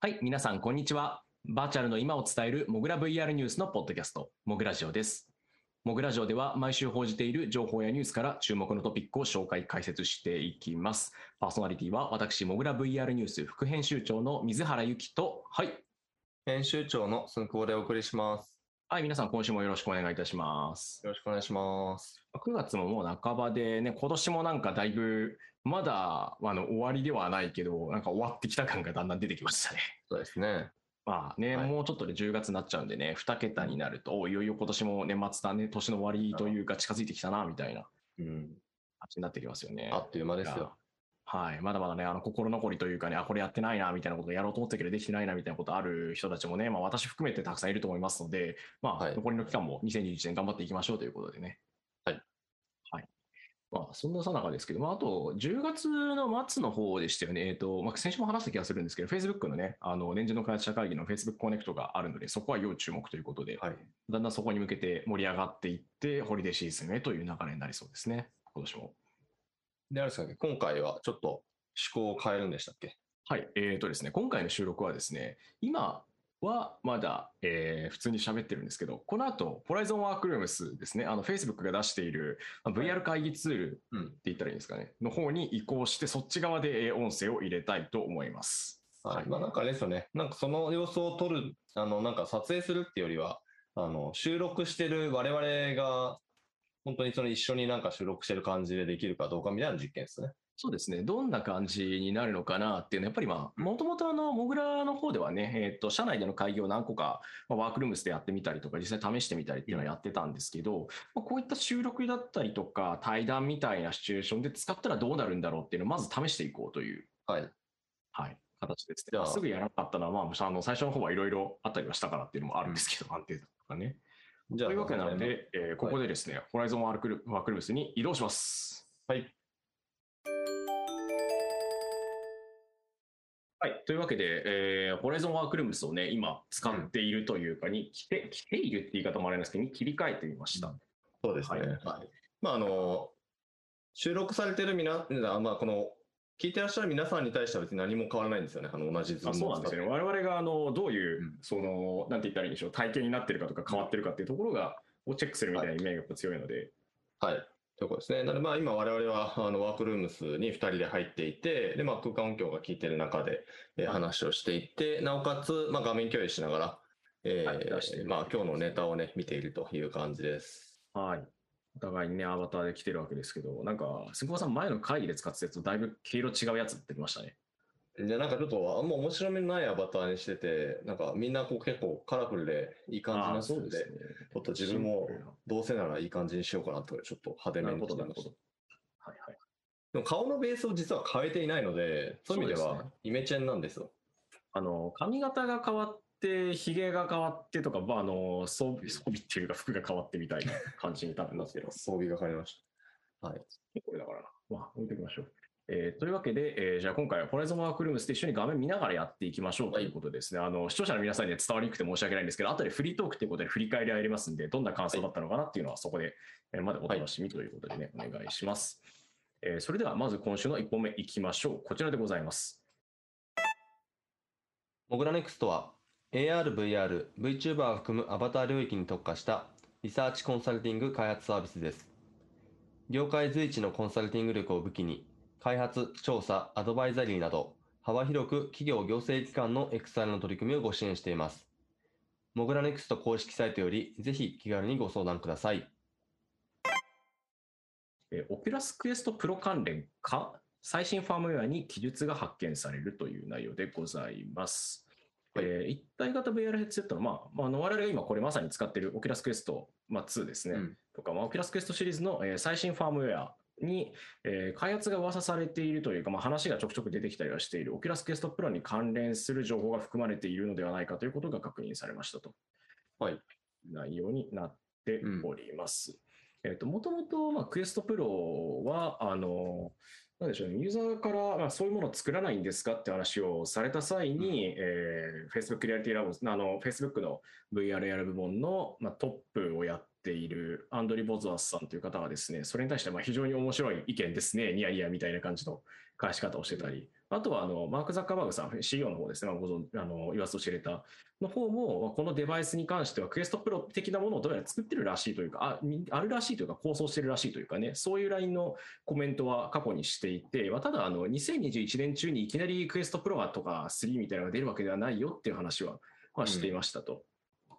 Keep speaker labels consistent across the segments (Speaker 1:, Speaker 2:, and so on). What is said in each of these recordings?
Speaker 1: はい、皆さん、こんにちは。バーチャルの今を伝えるモグラ VR ニュースのポッドキャスト、モグラジオです。モグラジオでは毎週報じている情報やニュースから注目のトピックを紹介、解説していきます。パーソナリティは私、モグラ VR ニュース副編集長の水原由紀と、はい。
Speaker 2: 編集長の寸久保でお送りします。
Speaker 1: はい、皆さん、今週もよろしくお願いいたします。
Speaker 2: よろしくお願いします。
Speaker 1: 9月ももう半ばでね、今年もなんかだいぶ、まだあの終わりではないけど、なんか終わってきた感がだんだん出てきましたね。
Speaker 2: そうですね。
Speaker 1: まあね、
Speaker 2: はい
Speaker 1: もうちょっとで10月になっちゃうんでね、2桁になると、おいよいよ今年も年末だね、年の終わりというか近づいてきたな、みたいな
Speaker 2: うん。
Speaker 1: 感じになってきますよね。
Speaker 2: あっという間ですよ。
Speaker 1: はい。まだまだね、あの、心残りというかね、あ、これやってないな、みたいなことやろうと思ったけどできてないな、みたいなことある人たちもね、まあ私含めてたくさんいると思いますので、まあ、
Speaker 2: はい
Speaker 1: 残りの期間も2021年頑張っていきましょうということでね。
Speaker 2: はい。
Speaker 1: はい。まあ、そんなさなかですけど、まあ、あと、10月の末の方でしたよね。えっ、と、まあ、先週も話した気がするんですけど、Facebook のね、あの、年次の開発者会議の Facebook コネクトがあるので、そこは要注目ということで、
Speaker 2: はい。
Speaker 1: だんだんそこに向けて盛り上がっていって、ホリデーシーズンへという流れになりそうですね。今年も。
Speaker 2: で、あれですかね、今回はちょっと趣向を変えるんでしたっけ？
Speaker 1: はい、えーとですね、今回の収録はですね、今はまだ、えー普通に喋ってるんですけど、この後、ホライゾンワークルームスですね、あの Facebook が出しているまあ VR 会議ツール
Speaker 2: うん。
Speaker 1: って言ったらいいんですかね、の方に移行して、そっち側でえー音声を入れたいと思います。
Speaker 2: はい。まあなんかあれですよね、なんかその様子を撮る、あの、なんか撮影するっていうよりは、あの、収録してる我々が、本当にその一緒になんか収録してる感じでできるかどうかみたいな実験ですね。
Speaker 1: そうですね、どんな感じになるのかなっていうのは、やっぱりまあ、もともとあの、モグラの方ではね、えっ、と、社内での会議を何個か、まあ、ワークルームスでやってみたりとか、実際試してみたりっていうのはやってたんですけど、まあ、こういった収録だったりとか、対談みたいなシチュエーションで使ったらどうなるんだろうっていうのをまず試していこうという、
Speaker 2: はい。
Speaker 1: はい、形ですね。
Speaker 2: じゃあ
Speaker 1: まあすぐやらなかったのは、まあ、あの最初の方はいろいろあったりはしたからっていうのもあるんですけど、安定とかね。
Speaker 2: じ
Speaker 1: というわけなので、えーここでですね、ホライゾンワークルワークルームスに移動します。
Speaker 2: はい。
Speaker 1: はい。というわけで、えー、ホライゾンワークルームスをね、今使っているというかに、来て、来ているって言い方もあれなんですけど、に切り替えてみました。
Speaker 2: そうですね。
Speaker 1: はい
Speaker 2: はい。まああの、収録されてる皆、まあこの、聞いてらっしゃる皆さんに対しては別に何も変わらないんですよね。あの、同じズー
Speaker 1: あ
Speaker 2: ム
Speaker 1: そうなんですよね。我々があのどういう、
Speaker 2: うん
Speaker 1: その、なんて言ったらいいんでしょう、体験になってるかとか変わってるかっていうところが、をチェックするみたいな意味合いがやっぱ強いので、
Speaker 2: はい。ということですね。なので、まあ、今、我々は、あの、ワークルームスに2人で入っていて、で、まあ、空間音響が効いてる中で、えー
Speaker 1: はい
Speaker 2: 話をしていって、なおかつ、まあ、画面共有しながら、えーまあ、今日のネタをね、見ているという感じです。
Speaker 1: はい。お互いにね、アバターで来てるわけですけど、なんか、杉川さん、前の会議で使ってたやつとだいぶ毛色違うやつってきましたね。
Speaker 2: で、なんかちょっと、あんま面白みのないアバターにしてて、なんか、みんなこう結構カラフルでいい感じになってるんで、
Speaker 1: ね。
Speaker 2: ちょっと自分もどうせならいい感じにしようかなと、ちょっと派手めに
Speaker 1: なるほど、
Speaker 2: してみました
Speaker 1: なるほど。はいはい。
Speaker 2: でも顔のベースを実は変えていないので、そういう意味では
Speaker 1: そうですね
Speaker 2: イメチェンなんですよ。
Speaker 1: あの、髪型が変わって、ひげが変わってとか、まあ、あの、装備、装備っていうか服が変わってみたいな感じに多分なってます。
Speaker 2: 装備が変わりました。はい。
Speaker 1: これだからな。まあ、置いておきましょう。えーというわけで、えーじゃあ今回はホライゾンワークルームスで一緒に画面見ながらやっていきましょうということですね。あの視聴者の皆さんには伝わりにくくて申し訳ないんですけど、後でフリートークということで振り返りをやりますんで、どんな感想だったのかなっていうのはそこで、えーまでお楽しみということでね、お願いします。えーそれではまず今週の1本目いきましょう。こちらでございます。
Speaker 2: モグラネクストは AR、VR、VTuber を含むアバター領域に特化したリサーチコンサルティング開発サービスです。業界随一のコンサルティング力を武器に、開発、調査、アドバイザリーなど、幅広く企業行政機関の XR の取り組みをご支援しています。モグラネクスト公式サイトより、ぜひ気軽にご相談ください。
Speaker 1: え、オキュラスクエストプロ関連か最新ファームウェアに記述が発見されるという内容でございます。
Speaker 2: はい
Speaker 1: えー一体型 VR ヘッドセットの、まあ、まあ、我々が今これまさに使っているオキュラスクエスト、まあ、2ですね、
Speaker 2: うん
Speaker 1: とか、まあ、オキュラスクエストシリーズの、えー最新ファームウェアに、えー開発が噂されているというか、まあ、話がちょくちょく出てきたりはしているオキュラスクエストプロに関連する情報が含まれているのではないかということが確認されましたと。
Speaker 2: はい。
Speaker 1: 内容になっております。えっ、と、もともと、まあ、クエストプロは、あの、なんでしょうね、ユーザーから、まあ、そういうものを作らないんですかって話をされた際に、えー Facebook リアリティラボあの、Facebook の VRAR 部門の、まあ、トップをやっているアンドリ・ボズワスさんという方がですね、それに対してまあ非常に面白い意見ですね、ニヤニヤみたいな感じの返し方をしてたり、あとはあのマーク・ザッカーバーグさん、CEO の方ですね、まあ、ご存あの言わずと知れたの方も、このデバイスに関しては、クエストプロ的なものをどうやら作ってるらしいというか、ああるらしいというか、構想してるらしいというかね、そういうラインのコメントは過去にしていて、まあ、ただあの、2021年中にいきなりクエストプロとか3みたいなのが出るわけではないよっていう話は、まあ、していましたと、うん、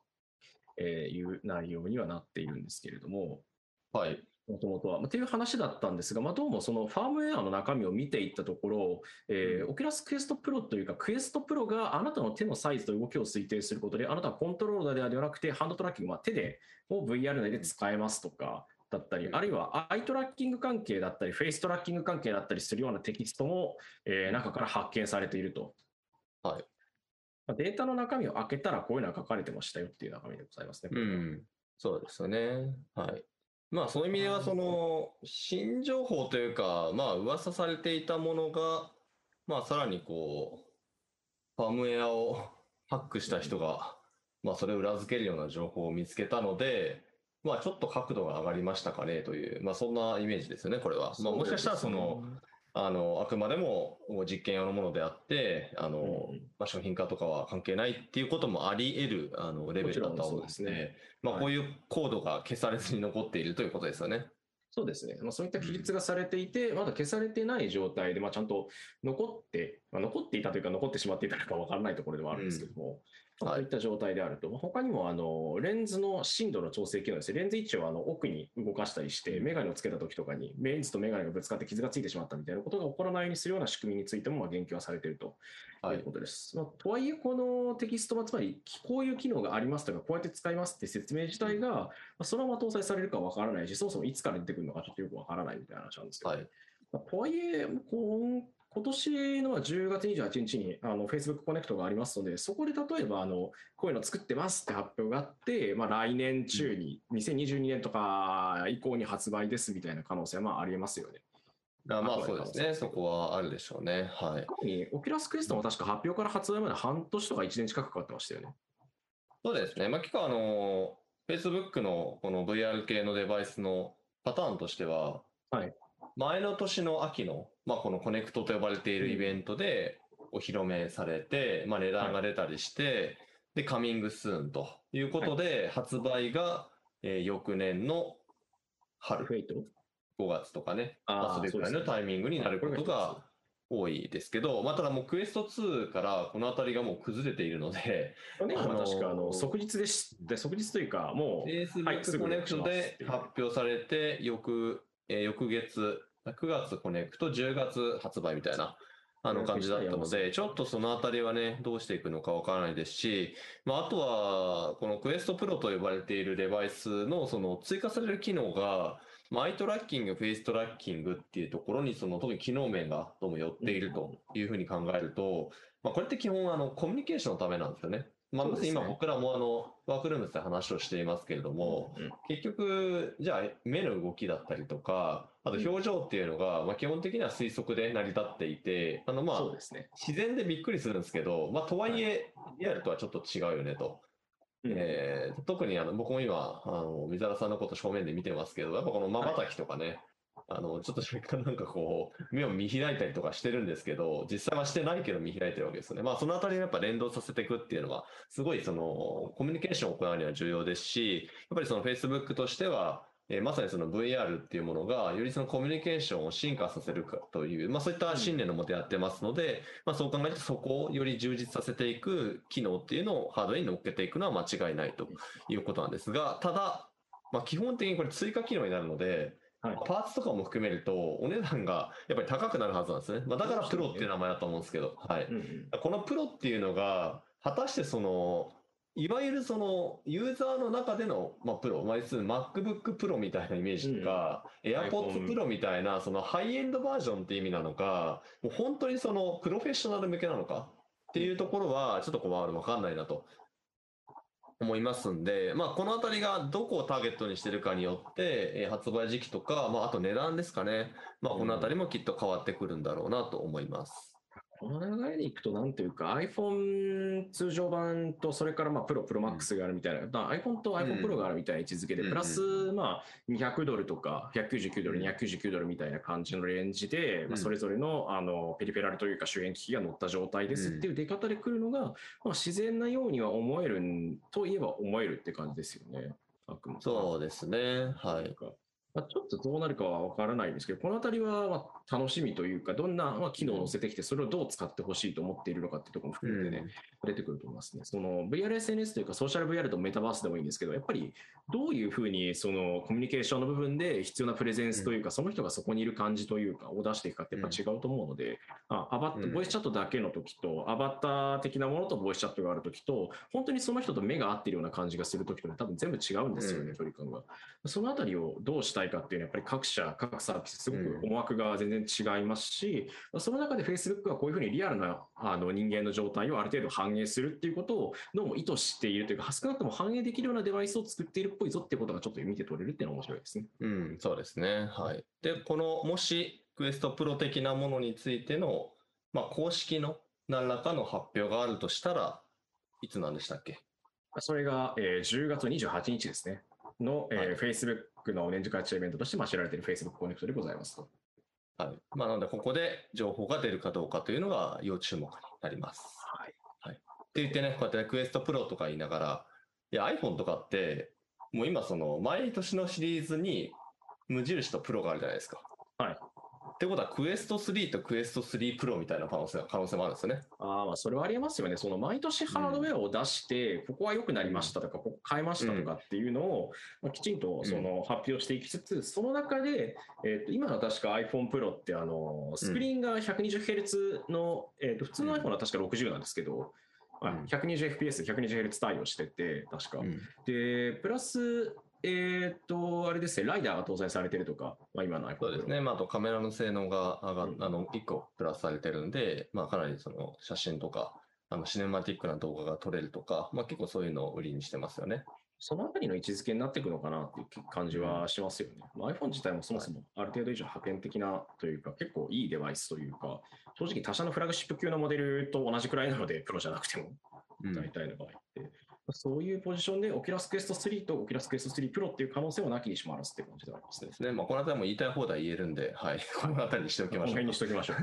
Speaker 1: えー、いう内容にはなっているんですけれども。
Speaker 2: はい。
Speaker 1: もともとは。っていう話だったんですが、まあ、どうもそのファームウェアの中身を見ていったところ、えー、オキュラスクエストプロというか、クエストプロがあなたの手のサイズと動きを推定することで、あなたはコントローラーではなくて、ハンドトラッキング、まあ、手でを VR 内で使えますとか、だったり、あるいはアイトラッキング関係だったり、フェイストラッキング関係だったりするようなテキストも、えー、中から発見されていると。
Speaker 2: はい。
Speaker 1: データの中身を開けたらこういうのは書かれてましたよっていう中身でございますね。
Speaker 2: うん。そうですよね。はい。まあそういう意味ではその新情報というかまあ噂されていたものがまあさらにこうファームウェアを ハックした人がまあそれを裏付けるような情報を見つけたのでまあちょっと角度が上がりましたかねというまあそんなイメージですよねこれは。まあもしかしたらそのあのあくまでも実験用のものであってあの、まあ、商品化とかは関係ないっていうこともあり得るあのレベルだったのですね、まあ、こういうコードが消されずに残っているということですよね。
Speaker 1: そうですね、まあ、そういった記述がされていて、まだ消されてない状態で、まあ、ちゃんと残って、まあ、残っていたというか、残ってしまっていたのか分からないところではあるんですけども、こういった状態であると、他にもあのレンズの深度の調整機能ですね、レンズ位置をあの奥に動かしたりして、メガネをつけた時とかに、レンズとメガネがぶつかって傷がついてしまったみたいなことが起こらないようにするような仕組みについてもまあ言及はされているとい。うことです。はい、まあ、とはいえ、このテキストはつまり、こういう機能がありますとか、こうやって使いますって説明自体が、まあ、そのまま搭載されるかわからないし、そもそもいつから出てくるのかちょっとよくわからないみたいな話なんですけど、はい。まあ、とはいえ、今今年の10月28日にあの Facebook コネクトがありますので、そこで例えばあのこういうの作ってますって発表があって、まあ、来年中に、2022年とか以降に発売ですみたいな可能性はまあありえますよね。
Speaker 2: あまあそうですね、そこはあるでしょうね。はい。
Speaker 1: オキュラスクエストも確か発表から発売まで半年とか1年近くかかってましたよね。
Speaker 2: そうですね。まあ結構あの、Facebook のこの VR 系のデバイスのパターンとしては、
Speaker 1: はい、
Speaker 2: 前の年の秋の、まあ、このコネクトと呼ばれているイベントでお披露目されて、まあ、値段が出たりして、で、 coming soon ということで、発売が、えー、翌年の春、5月とかね、あそれぐらいのタイミングになることが多いですけど、まあ、ただもうクエスト2からこの辺りがもう崩れているので、
Speaker 1: 去年は確かあの即日でしで、即日というか、もう、
Speaker 2: Facebook コネクトで発表されて、翌、えー、翌月、9月コネクト、10月発売みたいな。あの感じだったので、ちょっとそのあたりはね、どうしていくのかわからないですし、まあ、あとは、この Quest Pro と呼ばれているデバイスのその追加される機能が、まあ、アイトラッキング、フェイストラッキングっていうところに、その特に機能面がどうも寄っているというふうに考えると、まあ、これって基本あのコミュニケーションのためなんですよね。まあ、まず今僕らもあの Workroom で話をしていますけれども、うん、結局、じゃあ目の動きだったりとか、あと表情っていうのが、まあ基本的には推測で成り立っていて、あのまあ、自然でびっくりするんですけど、まあとはいえ、リアルとはちょっと違うよねと。えー、特にあの僕も今、あの水原さんのこと正面で見てますけど、やっぱこの瞬きとかね、あの、ちょっと若干なんかこう、目を見開いたりとかしてるんですけど、実際はしてないけど見開いてるわけですよね。まあ、そのあたりをやっぱ連動させていくっていうのは、すごいその、コミュニケーションを行うには重要ですし、やっぱりその Facebook としては、え、まさにその VR っていうものが、よりそのコミュニケーションを進化させるかという、まあそういった信念のもとやってますので、まあそう考えるとそこをより充実させていく機能っていうのをハードに乗っけていくのは間違いないということなんですが、ただ、まあ基本的にこれ追加機能になるので、はい、パーツとかも含めると、お値段がやっぱり高くなるはずなんですね。まあ、だからプロっていう名前だと思うんですけど、はい。うんうん、このプロっていうのが、果たしてその、いわゆるそのユーザーの中での、まあ、プロ、まあ、MacBook Pro みたいなイメージとか、うん、AirPods Pro みたいなそのハイエンドバージョンっていう意味なのか、もう本当にそのプロフェッショナル向けなのかっていうところはちょっとこうわかんないなと思いますんで、まあ、このあたりがどこをターゲットにしてるかによって、えー、発売時期とか、まあ、あと値段ですかね。まあ、このあたりもきっと変わってくるんだろうなと思います。
Speaker 1: この流れでいくと、なんというか、iPhone 通常版と、それからまあプロ、プロマックスがあるみたいな、だ iPhone と iPhone プロがあるみたいな位置づけで、
Speaker 2: うん
Speaker 1: プラス、まあ、200ドルとか、199ドル、299ドルみたいな感じのレンジで、まあ、それぞれのあのペリペラルというか、周辺機器が乗った状態ですっていう出方で来るのが、まあ、自然なようには思えるんといえば思えるって感じですよね。あくまで
Speaker 2: そうですね。はい。
Speaker 1: まあ、ちょっとどうなるかは分からないんですけど、このあたりはまあ楽しみというか、どんなまあ機能を載せてきて、それをどう使ってほしいと思っているのかっていうところも含めてね、出てくると思いますね。その VRSNS というか、ソーシャル VR とメタバースでもいいんですけど、やっぱりどういうふうにそのコミュニケーションの部分で必要なプレゼンスというか、その人がそこにいる感じというか、を出していくかってやっぱ違うと思うので、あアバ
Speaker 2: うん。
Speaker 1: ボイスチャットだけの時と、アバター的なものとボイスチャットがある時と、本当にその人と目が合ってるような感じがする時とね、多分全部違うんですよね、
Speaker 2: うん。
Speaker 1: 距離感が。そのあたりをどうしたいかっていうのは、やっぱり各社、各サービス、すごく思惑が全然違いますし、その中で Facebook はこういうふうにリアルなあの人間の状態をある程度反映するっていうことを、どうも意図しているというか、少なくとも反映できるようなデバイスを作っているっぽいぞっていうことがちょっと見て取れるっていうのは面白いですね。
Speaker 2: うん、そうですね。はい。で、この、もし、 Quest Pro 的なものについての、まあ、公式の何らかの発表があるとしたら、いつなんでしたっけ？
Speaker 1: それが、えー10月28日ですね。の、えー
Speaker 2: はい
Speaker 1: Facebook の年次開発イベントとして、まあ、知られている Facebook コネクトでございますと。
Speaker 2: はい。まあ、なので、ここで情報が出るかどうかというのが要注目になります。
Speaker 1: はい。
Speaker 2: って言ってね、こうやって Quest Pro とか言いながら、いや、iPhone とかって、もう今その、毎年のシリーズに無印とプロがあるじゃないですか。
Speaker 1: はい。
Speaker 2: ってことは、クエスト3とクエスト3プロみたいな可能性可能性もあるんですよね。
Speaker 1: ああ、まあ、それはありえますよね。その毎年ハードウェアを出して、ここは良くなりましたとか、ここ変えましたとかっていうのを、まあ、きちんとその発表していきつつ、その中で、えっと今は確か iPhone Pro ってあのスクリーンが 120Hz の、えっと普通の iPhone は確か60なんですけど、まあ
Speaker 2: うん
Speaker 1: 120fps、120Hz 対応してて、確か。
Speaker 2: うん
Speaker 1: で、プラス、えっと、あれですね、ライダーが搭載されてるとか、まあ、今の iPhone
Speaker 2: そうですね。まあ、あとカメラの性能が上が
Speaker 1: うん
Speaker 2: あの、1個プラスされてるんで、まあ、かなりその写真とか、あの、シネマティックな動画が撮れるとか、まあ、結構そういうのを売りにしてますよね。
Speaker 1: そのあたりの位置づけになっていくのかなっていう感じはしますよね。まあ、iPhone 自体もそもそもある程度以上派遣的なというか、結構いいデバイスというか、正直他社のフラグシップ級のモデルと同じくらいなので、プロじゃなくても、
Speaker 2: うん
Speaker 1: 大体の場合って。そういうポジションで、 Oculus Quest 3と Oculus Quest 3プロっていう可能性をなきにしもあらずって感じではありますね
Speaker 2: ね。まあ、この辺りも言いたい放題言えるんで、はい。この辺りにしておきましょう
Speaker 1: この辺にしておきましょう。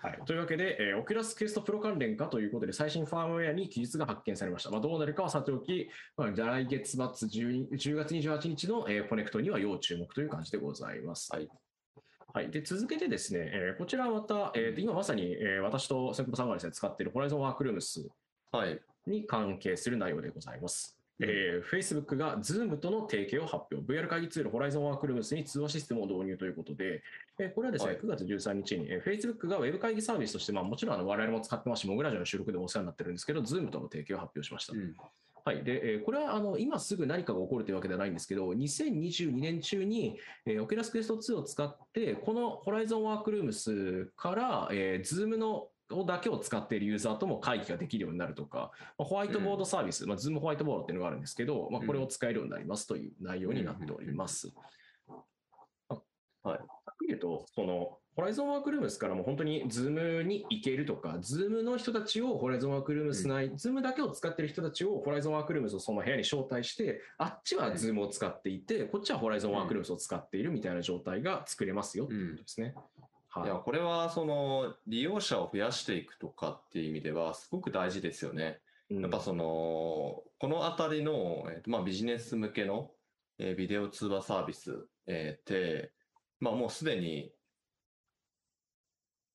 Speaker 1: はい、というわけで、えー、 Oculus Quest Pro 関連かということで、最新ファームウェアに記述が発見されました。まあ、どうなるかはさておき、まあ、来月末12 10月28日の、えー Connect には要注目という感じでございます。
Speaker 2: はい。
Speaker 1: はい、で続けてですね、えーこちらはまた、えーと今まさに、えー私と先方さんがですね、使っている Horizon Workrooms
Speaker 2: はい。
Speaker 1: に関係する内容でございます。えー Facebook が Zoom との提携を発表。VR 会議ツール Horizon Workrooms に通話システムを導入ということで、えーこれはですね、
Speaker 2: はい
Speaker 1: 9月13日に、えー Facebook がウェブ会議サービスとして、まあ、もちろんあの我々も使ってますし、モグラジオの収録でもお世話になってるんですけど、Zoom との提携を発表しました。
Speaker 2: うん。
Speaker 1: はい、で、えーこれはあの今すぐ何かが起こるというわけではないんですけど、2022年中に、えー、Oculus Quest 2を使って、この Horizon Workrooms から、えー Zoom のをだけを使っているユーザーとも会議ができるようになるとか、まあホワイトボードサービス、まあ、Zoom ホワイトボードっていうのがあるんですけど、まあ、これを使えるようになりますという内容になっております。
Speaker 2: はい。
Speaker 1: 言うと、その、 Horizon Workrooms からも本当に Zoom に行けるとか、 Zoom の人たちを Horizon Workrooms 内、 Zoom だけを使ってる人たちを Horizon Workrooms をその部屋に招待して、あっちは Zoom を使っていて、こっちは Horizon Workrooms を使っているみたいな状態が作れますよっていうことですね。はい。
Speaker 2: いや、これは、その、利用者を増やしていくとかっていう意味では、すごく大事ですよね。
Speaker 1: うん。
Speaker 2: やっぱその、このあたりの、えーとまあ、ビジネス向けの、えービデオ通話サービス、えーって、まあもうすでに、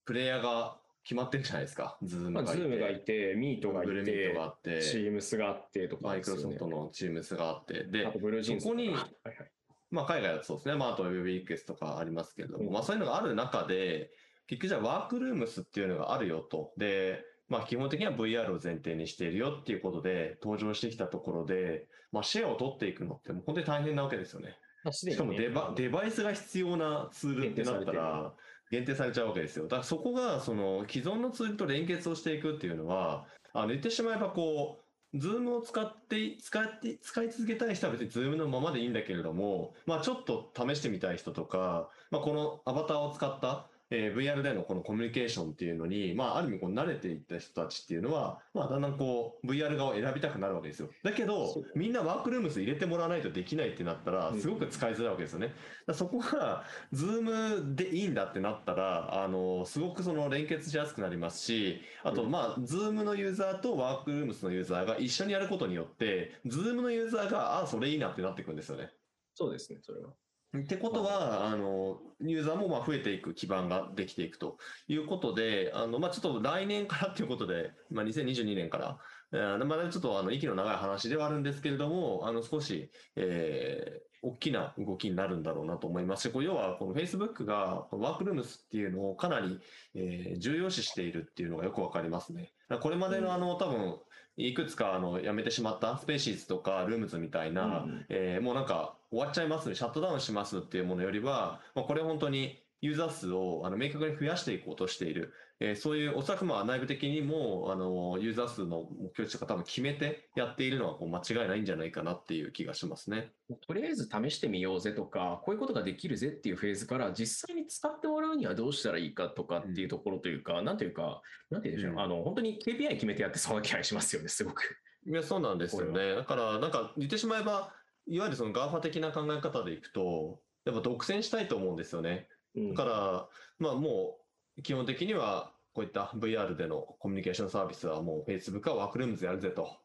Speaker 2: プレイヤーが決まってるじゃないですか。 Zoom
Speaker 1: まあ、
Speaker 2: がいて。
Speaker 1: Zoom がいて、 Meet がいて
Speaker 2: Google Meet があって、
Speaker 1: Teams があってとか
Speaker 2: マイクロソフトの Teams があって、で
Speaker 1: あ、と BlueJeans
Speaker 2: そこに
Speaker 1: はいはい
Speaker 2: まあ海外だとそうですね。まああと WebEx とかありますけれども、
Speaker 1: うん
Speaker 2: まあそういうのがある中で、結局じゃあワークルームスっていうのがあるよと。で、まあ基本的には VR を前提にしているよっていうことで登場してきたところで、まあシェアを取っていくのってもう本当に大変なわけですよね。しかもデバデバイスが必要なツールってなったら、限定されちゃうわけですよ。だからそこが、その既存のツールと連結をしていくっていうのは、あの言ってしまえばこう、Zoom を使って、使って、使い続けたい人は別に Zoom のままでいいんだけれども、まあちょっと試してみたい人とか、まあこのアバターを使ったえー VR でのこのコミュニケーションっていうのに、まあ、ある意味こう慣れていった人たちっていうのは、まあ、だんだんこう VR 側を選びたくなるわけですよ。だけどみんな Workrooms 入れてもらわないとできないってなったら
Speaker 1: う、ん
Speaker 2: すごく使いづらいわけですよね。だそこが、 Zoom でいいんだってなったら、あの、すごくその連結しやすくなりますし、あと、
Speaker 1: うん
Speaker 2: まあ、 Zoom のユーザーと Workrooms のユーザーが一緒にやることによって、 Zoom のユーザーが、あ、それいいなってなってくるんですよね。
Speaker 1: そうですね、それは。
Speaker 2: ってことは、あの、ユーザーもまあ増えていく基盤ができていくということで、あの、まあ、ちょっと来年から っていうことで、まあ、2022年から、えーまだちょっとあの息の長い話ではあるんですけれども、あの少し、えー大きな動きになるんだろうなと思います。し、要はこの Facebook がこのワークルームスっていうのをかなり、えー重要視しているっていうのがよくわかりますね。これまでのあの、多分、いくつかあの辞めてしまったスペーシーズとかルームズみたいな、
Speaker 1: うん。
Speaker 2: えーもうなんか終わっちゃいますね、シャットダウンしますっていうものよりは、まあ、これ本当にユーザー数をあの明確に増やしていこうとしている、えーそういうおそらくまあ内部的にもあのユーザー数の目標値とか多分決めてやっているのはこう間違いないんじゃないかなっていう気がしますね。
Speaker 1: とりあえず試してみようぜとか、こういうことができるぜっていうフェーズから、実際に使ってもらうにはどうしたらいいかとかっていうところというか、なんていうか、なんていうんでしょう、
Speaker 2: うん
Speaker 1: あの、本当に KPI 決めてやってそうな気がしますよね、すごく。
Speaker 2: いや、そうなんですよ
Speaker 1: こ
Speaker 2: ね。だから、なんか言ってしまえば、いわゆるその GAFA 的な考え方でいくと、やっぱ独占したいと思うんですよね。
Speaker 1: うん
Speaker 2: だから、まあもう、基本的には、こういった VR でのコミュニケーションサービスはもう Facebook は Workrooms やるぜと。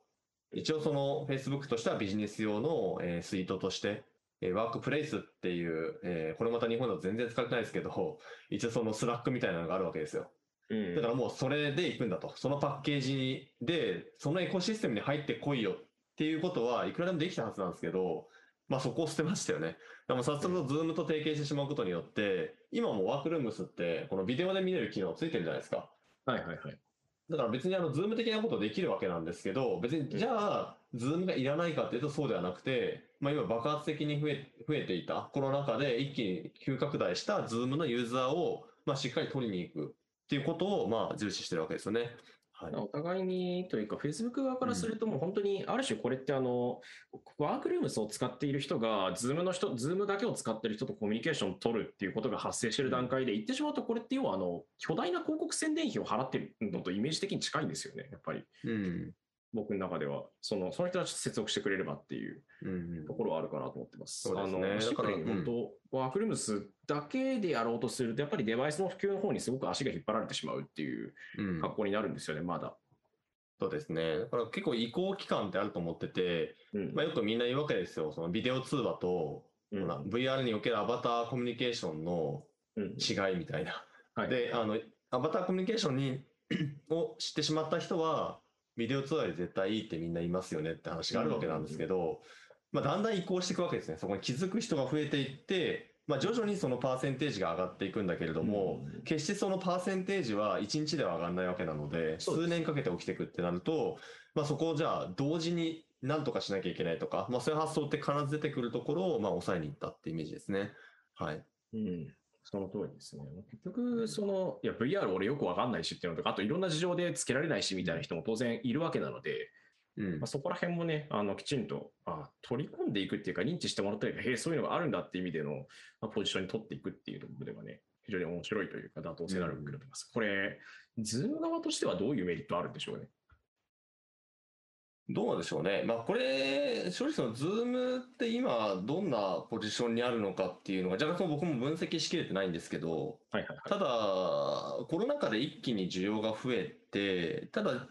Speaker 2: 一応その Facebook としてはビジネス用の、えースイートとして、えー Workplace っていう、えーこれまた日本だと全然使ってないですけど、一応その Slack みたいなのがあるわけですよ。
Speaker 1: うん
Speaker 2: だからもうそれで行くんだと。そのパッケージで、そのエコシステムに入ってこいよっていうことはいくらでもできたはずなんですけど、まあそこを捨てましたよね。でも早速と Zoom と提携してしまうことによって、今も Workrooms ってこのビデオで見れる機能ついてるじゃないですか。
Speaker 1: はいはいはい。
Speaker 2: だから別にあの、 Zoom 的なことできるわけなんですけど、別にじゃあ、 Zoom がいらないかっていうとそうではなくて、まあ今爆発的に増え、増えていたコロナ禍で一気に急拡大したズームのユーザーを、まあしっかり取りに行くっていうことを、まあ重視してるわけですよね。はい。
Speaker 1: お互いにというか、Facebook 側からすると、もう本当に、ある種これってあの、ワークルームスを使っている人が、Zoom の人、Zoom だけを使っている人とコミュニケーションを取るっていうことが発生している段階で、言ってしまうと、これって要はあの、巨大な広告宣伝費を払ってるのとイメージ的に近いんですよね、やっぱり。
Speaker 2: うん。
Speaker 1: 僕の中では、その、その人たちと接続してくれればっていう
Speaker 2: うん
Speaker 1: ところはあるかなと思ってます。
Speaker 2: そうですね
Speaker 1: あの、シンプルに
Speaker 2: だから
Speaker 1: 本当、ワークルームスだけでやろうとすると、やっぱりデバイスの普及の方にすごく足が引っ張られてしまうっていう
Speaker 2: うん。
Speaker 1: 格好になるんですよね、まだ。
Speaker 2: そうですね。だから結構移行期間ってあると思ってて、
Speaker 1: うん
Speaker 2: まあよくみんな言うわけですよ。そのビデオ通話と、
Speaker 1: うん
Speaker 2: VR におけるアバターコミュニケーションの
Speaker 1: うん
Speaker 2: 違いみたいな。
Speaker 1: はい
Speaker 2: で、あの、アバターコミュニケーションに を知ってしまった人は、ビデオ通話で絶対いいってみんな言いますよねって話があるわけなんですけど、まあ、だんだん移行していくわけですね。そこに気づく人が増えていって、まあ、徐々にそのパーセンテージが上がっていくんだけれども、
Speaker 1: うん
Speaker 2: 決してそのパーセンテージは1日では上がらないわけなので、数年かけて起きていくってなると、まあ、そこをじゃあ同時に何とかしなきゃいけないとか、まあ、そういう発想って必ず出てくるところを、まあ、抑えに行ったってイメージですね。はい。
Speaker 1: うん、その通りですね。結局、その、いや、VR 俺よくわかんないしっていうのとか、あといろんな事情でつけられないしみたいな人も当然いるわけなので、
Speaker 2: うん
Speaker 1: まあ、。そこら辺もね、あのきちんとあ取り込んでいくっていうか、認知してもらったり、へえ、そういうのがあるんだっていう意味での、まあ、ポジションに取っていくっていうところではね、非常に面白いというか、妥当性のある部分だと思います。これ、 Zoom 側としてはどういうメリットあるんでしょうね。
Speaker 2: どうでしょうね。まあ、これ、正直その、ズームって今、どんなポジションにあるのかっていうのが、若干その僕も分析しきれてないんですけど、
Speaker 1: はいはいはい。
Speaker 2: ただ、コロナ禍で一気に需要が増えて、ただ、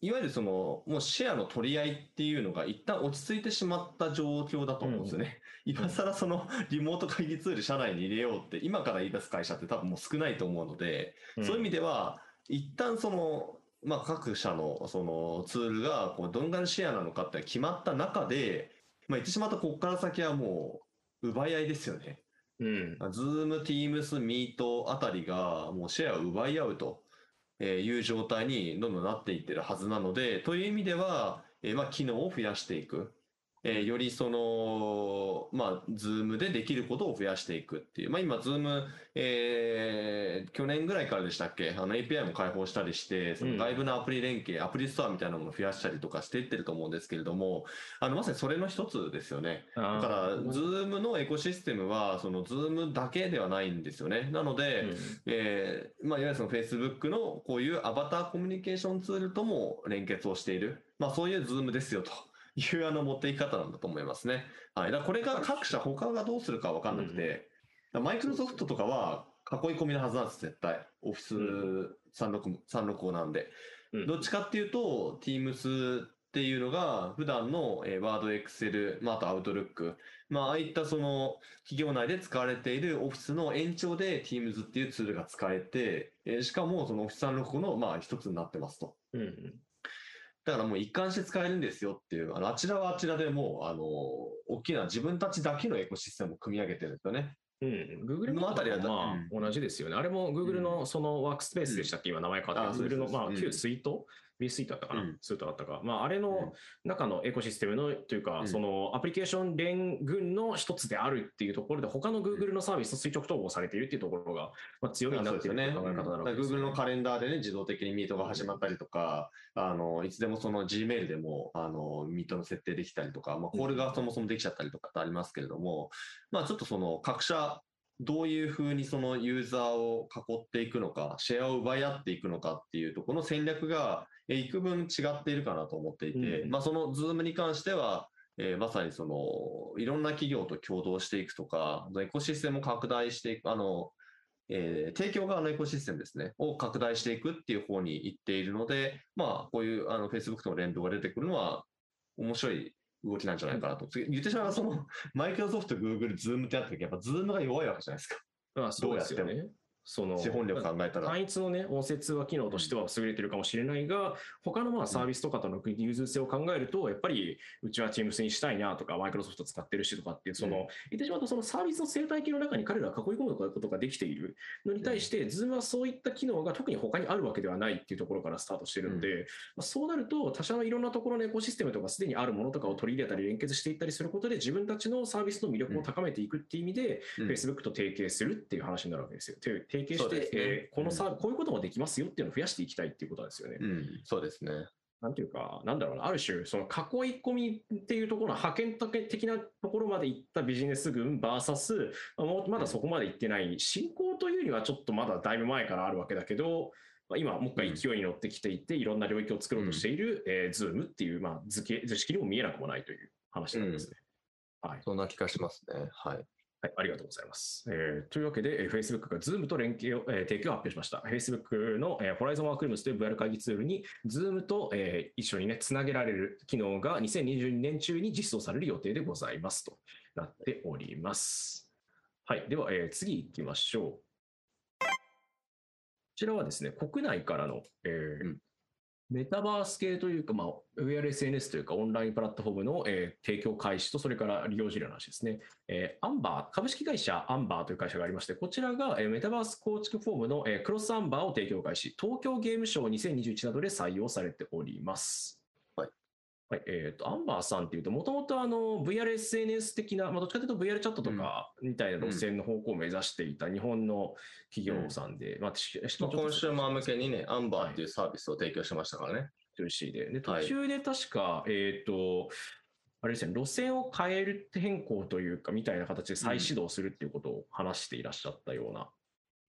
Speaker 2: いわゆるその、もうシェアの取り合いっていうのが一旦落ち着いてしまった状況だと思うんですよね。今更そのリモート会議ツール社内に入れようって、今から言い出す会社って多分もう少ないと思うので、そういう意味では、一旦その、まあ、各社のそのツールがこうどんぐらいのシェアなのかって決まった中で、まあ、言ってしまったここから先はもう奪い合いですよね。
Speaker 1: うん。
Speaker 2: Zoom、Teams、Meet あたりがもうシェアを奪い合うという状態にどんどんなっていってるはずなので、という意味では、えーまあ機能を増やしていく。えーよりその、まあ、 Zoom でできることを増やしていくっていう。まあ、今、 Zoom、えー去年ぐらいからでしたっけ？あの API も開放したりして、その外部のアプリ連携、アプリストアみたいなものを増やしたりとかしていってると思うんですけれども、あの、まさにそれの一つですよね。
Speaker 1: だ
Speaker 2: だから、 Zoom のエコシステムは、その Zoom だけではないんですよね。なので、えーまあ、いわゆるその Facebook のこういうアバターコミュニケーションツールとも連結をしている。まあ、そういうズームですよというあの持っていき方なんだと思いますね。はい。だこれが各社他がどうするかわかんなくて、マイクロソフトとかは囲い込みのはずなんです、絶対。オフィス36 365なんで。
Speaker 1: うん
Speaker 2: どっちかっていうと、Teams っていうのが普段のえー Word、Excel、まあ、あと Outlook、まあ、ああいったその企業内で使われているオフィスの延長で Teams っていうツールが使えて、えーしかもそのオフィス365のまあ一つになってますと。
Speaker 1: うんうん
Speaker 2: だからもう一貫して使えるんですよっていう、あのあちらはあちらでもう、あの、大きな自分たちだけのエコシステムを組み上げてるんですよね。
Speaker 1: うん、Google
Speaker 2: のあたりは
Speaker 1: まあ、同じですよね。あれも Google のそのワークスペースでしたっけ、今名前変わって、Google のまあ旧スイート ?B スイートだったかな、
Speaker 2: うん。
Speaker 1: スイートだったか。まあ、あれの中のエコシステムのというか、
Speaker 2: うん。
Speaker 1: そのアプリケーション連群の一つであるっていうところで、他の Google のサービスと垂直統合されているっていうところが、まあ、強みになっているという考え方なの
Speaker 2: だから Google のカレンダーでね、自動的にミートが始まったりとか、あの、いつでもその Gmail でも、あの、ミートの設定できたりとか、まあ、コールがそもそもできちゃったりとかってありますけれども、まあ、ちょっとその各社、どういうふうにそのユーザーを囲っていくのか、シェアを奪い合っていくのかっていうところの戦略が、えー幾分違っているかなと思っていて、
Speaker 1: うん。
Speaker 2: まあ、その Zoom に関しては、えーまさにその、いろんな企業と共同していくとか、エコシステムを拡大していく、あの、えー提供側のエコシステムですね、を拡大していくっていう方に行っているので、まあ、こういうあの Facebook との連動が出てくるのは、面白い動きなんじゃないかなと。次言ってしまえば、その、マイクロソフト、グーグル、ズームってやった時、やっぱズームが弱いわけじゃないですか。
Speaker 1: まあ、そうですよね。その
Speaker 2: 資本力考えたら。
Speaker 1: 単一のね、音声通話機能としては優れてるかもしれないが、他のまあサービスとかとの融通性を考えると、やっぱりうちは Teams にしたいなとか、マイクロソフト使ってるしとかっていう、その、
Speaker 2: うん。
Speaker 1: 言ってしまうと、そのサービスの生態系の中に彼らが囲い込むことができているのに対して、Zoom はそういった機能が特に他にあるわけではないっていうところからスタートしてるので、まあ、そうなると、他社のいろんなところのエコシステムとかすでにあるものとかを取り入れたり連結していったりすることで、自分たちのサービスの魅力を高めていくっていう意味で、
Speaker 2: うん。
Speaker 1: Facebook と提携するっていう話になるわけですよ。て提携して、えーこのさ、こういうこともできますよっていうのを増やしていきたいっていうことですよね。
Speaker 2: うん、そうですね。
Speaker 1: なんていうか、なんだろうな、ある種、その囲い込みっていうところの派遣的なところまで行ったビジネス群 VS、まだそこまで行ってない、進行というにはちょっとまだだいぶ前からあるわけだけど、まあ、今、もう一回勢いに乗ってきていて、いろんな領域を作ろうとしている、えー、Zoom っていう、まあ図形、図式にも見えなくもないという話なんですね。はい。
Speaker 2: そんな気がしますね。はい。
Speaker 1: はい、ありがとうございます。えーというわけで、えー Facebook が Zoom と連携を、えー提供を発表しました。Facebook の、えー、Horizon Workrooms という VR 会議ツールに Zoom と、えー一緒にね、つなげられる機能が2022年中に実装される予定でございますとなっております。はい、では、えー次行きましょう。こちらはですね、国内からの、えー
Speaker 2: うん
Speaker 1: メタバース系というか、まあ、VRSNS というか、オンラインプラットフォームの、えー提供開始と、それから利用事例の話ですね。えーアンバー、株式会社アンバーという会社がありまして、こちらが、えーメタバース構築フォームの、えークロスアンバーを提供開始、東京ゲームショー2021などで採用されております。
Speaker 2: はい。
Speaker 1: はい、えっ、と、アンバーさんっていうと、もともとあの、VRSNS 的な、まあ、どっちかというと VR チャットとか、みたいな路線の方向を目指していた日本の企業さんで、まあ、しし
Speaker 2: まあ、コンシューマー向けにね、アンバーっていうサービスを提供してましたからね。
Speaker 1: 2C で。で、
Speaker 2: はい
Speaker 1: 途中で確か、えっ、と、あれですね、路線を変える変更というか、みたいな形で再始動するっていうことを話していらっしゃったような。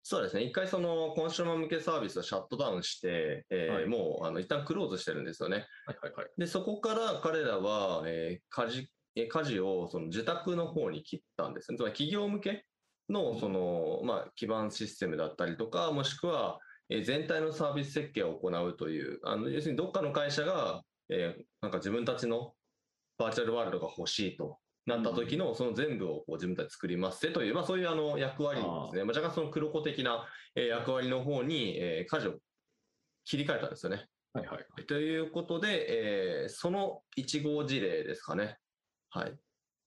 Speaker 2: そうですね。一回そのコンシューマー向けサービスをシャットダウンして、えー
Speaker 1: はい
Speaker 2: もうあの一旦クローズしてるんですよね。
Speaker 1: はいはいはい。
Speaker 2: で、そこから彼らは、えー家事、えー家事をその自宅の方に切ったんですね。つまり企業向けのその、まあ、基盤システムだったりとか、もしくは、えー全体のサービス設計を行うという、あの要するにどっかの会社が、えーなんか自分たちのバーチャルワールドが欲しいとなった時の、その全部をこう自分たち作りますってという、まあ、そういうあの役割ですね。まあ、若干その黒子的な、えー役割の方に、えー舵を切り替えたんですよね。
Speaker 1: はいはい。
Speaker 2: ということで、えーその1号事例ですかね。はい。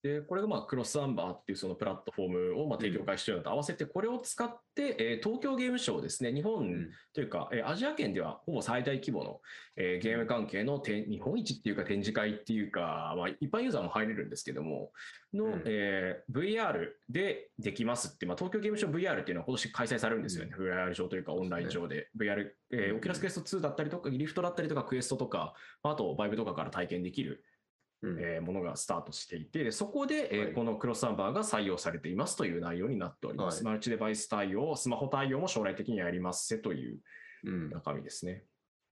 Speaker 1: で、これがまあクロスアンバーっていうそのプラットフォームをまあ提供開始しているのと合わせて、これを使って、えー東京ゲームショウですね、日本というか、えーアジア圏ではほぼ最大規模の、えーゲーム関係のて日本一っていうか展示会っていうか、まあ、一般ユーザーも入れるんですけども、の、
Speaker 2: うん。
Speaker 1: えー VR でできますって、まあ、東京ゲームショウ VR っていうのは今年開催されるんですよね。VR 上というかオンライン上で。VR、えオキュラスクエスト2だったりとか、リフトだったりとか、クエストとか、あとバイブとかから体験できる
Speaker 2: うん
Speaker 1: えーものがスタートしていて、でそこで、えこのクロスアンバーが採用されていますという内容になっております。マルチデバイス対応、スマホ対応も将来的にはやりますせという
Speaker 2: うん
Speaker 1: 中身ですね。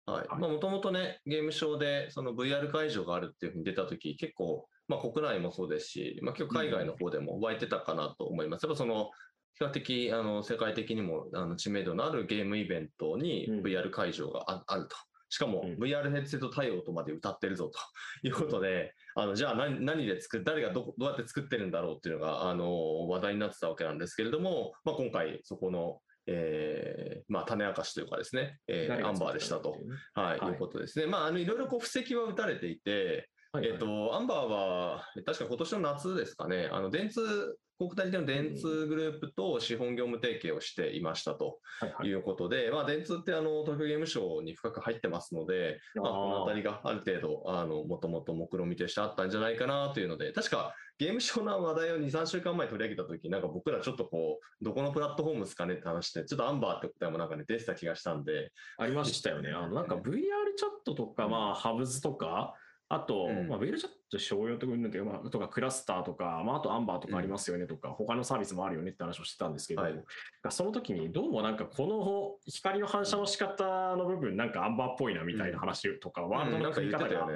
Speaker 2: はい。
Speaker 1: はい
Speaker 2: まあ、もともとね、ゲームショーで、その VR 会場があるっていうふうに出たとき、結構、まあ、国内もそうですし、まあ、結構海外の方でも湧いてたかなと思います。やっぱその、比較的、あの、世界的にも、あの、知名度のあるゲームイベントに
Speaker 1: うん
Speaker 2: VR 会場があ,、あると。しかも
Speaker 1: うん。
Speaker 2: VR ヘッドセット対応とまで歌ってるぞと。いうことで、あのじゃあ何何で作る、誰がどこどうやって作ってるんだろうっていうのがあの話題になってたわけなんですけれども、まあ、今回そこの、えーまあ、種明かしというかですね、えーアンバーでしたと。はい、
Speaker 1: はい。
Speaker 2: い、うことですね。まあ、あの、いろいろこう、布石は打たれていて、
Speaker 1: はい。
Speaker 2: えっと、アンバーは、確か今年の夏ですかね、あの、電通、国体での電通グループと資本業務提携をしていましたと
Speaker 1: い
Speaker 2: うことで、まあ、電通ってあの、東京ゲームショウに深く入ってますので、まあ、このあたりがある程度、あの、もともと目論見としてあったんじゃないかなというので、確かゲームショウの話題を2、3週間前取り上げたとき、なんか僕らちょっとこう、どこのプラットフォームですかねって話して、ちょっとアンバーって答えもなんかね、出てた気がしたんで、
Speaker 1: ありましたよね。あのなんか VR チャットとか、まあ、ハブズとか、あと、
Speaker 2: うん。
Speaker 1: まあ、VR チャット商用とかうんまあ、とかクラスターとか、まあ、あとアンバーとかありますよねとか、他のサービスもあるよねって話をしてたんですけど、
Speaker 2: はい。
Speaker 1: その時にどうもなんかこの光の反射の仕方の部分なんかアンバーっぽいなみたいな話とか、ワールドの組み方が。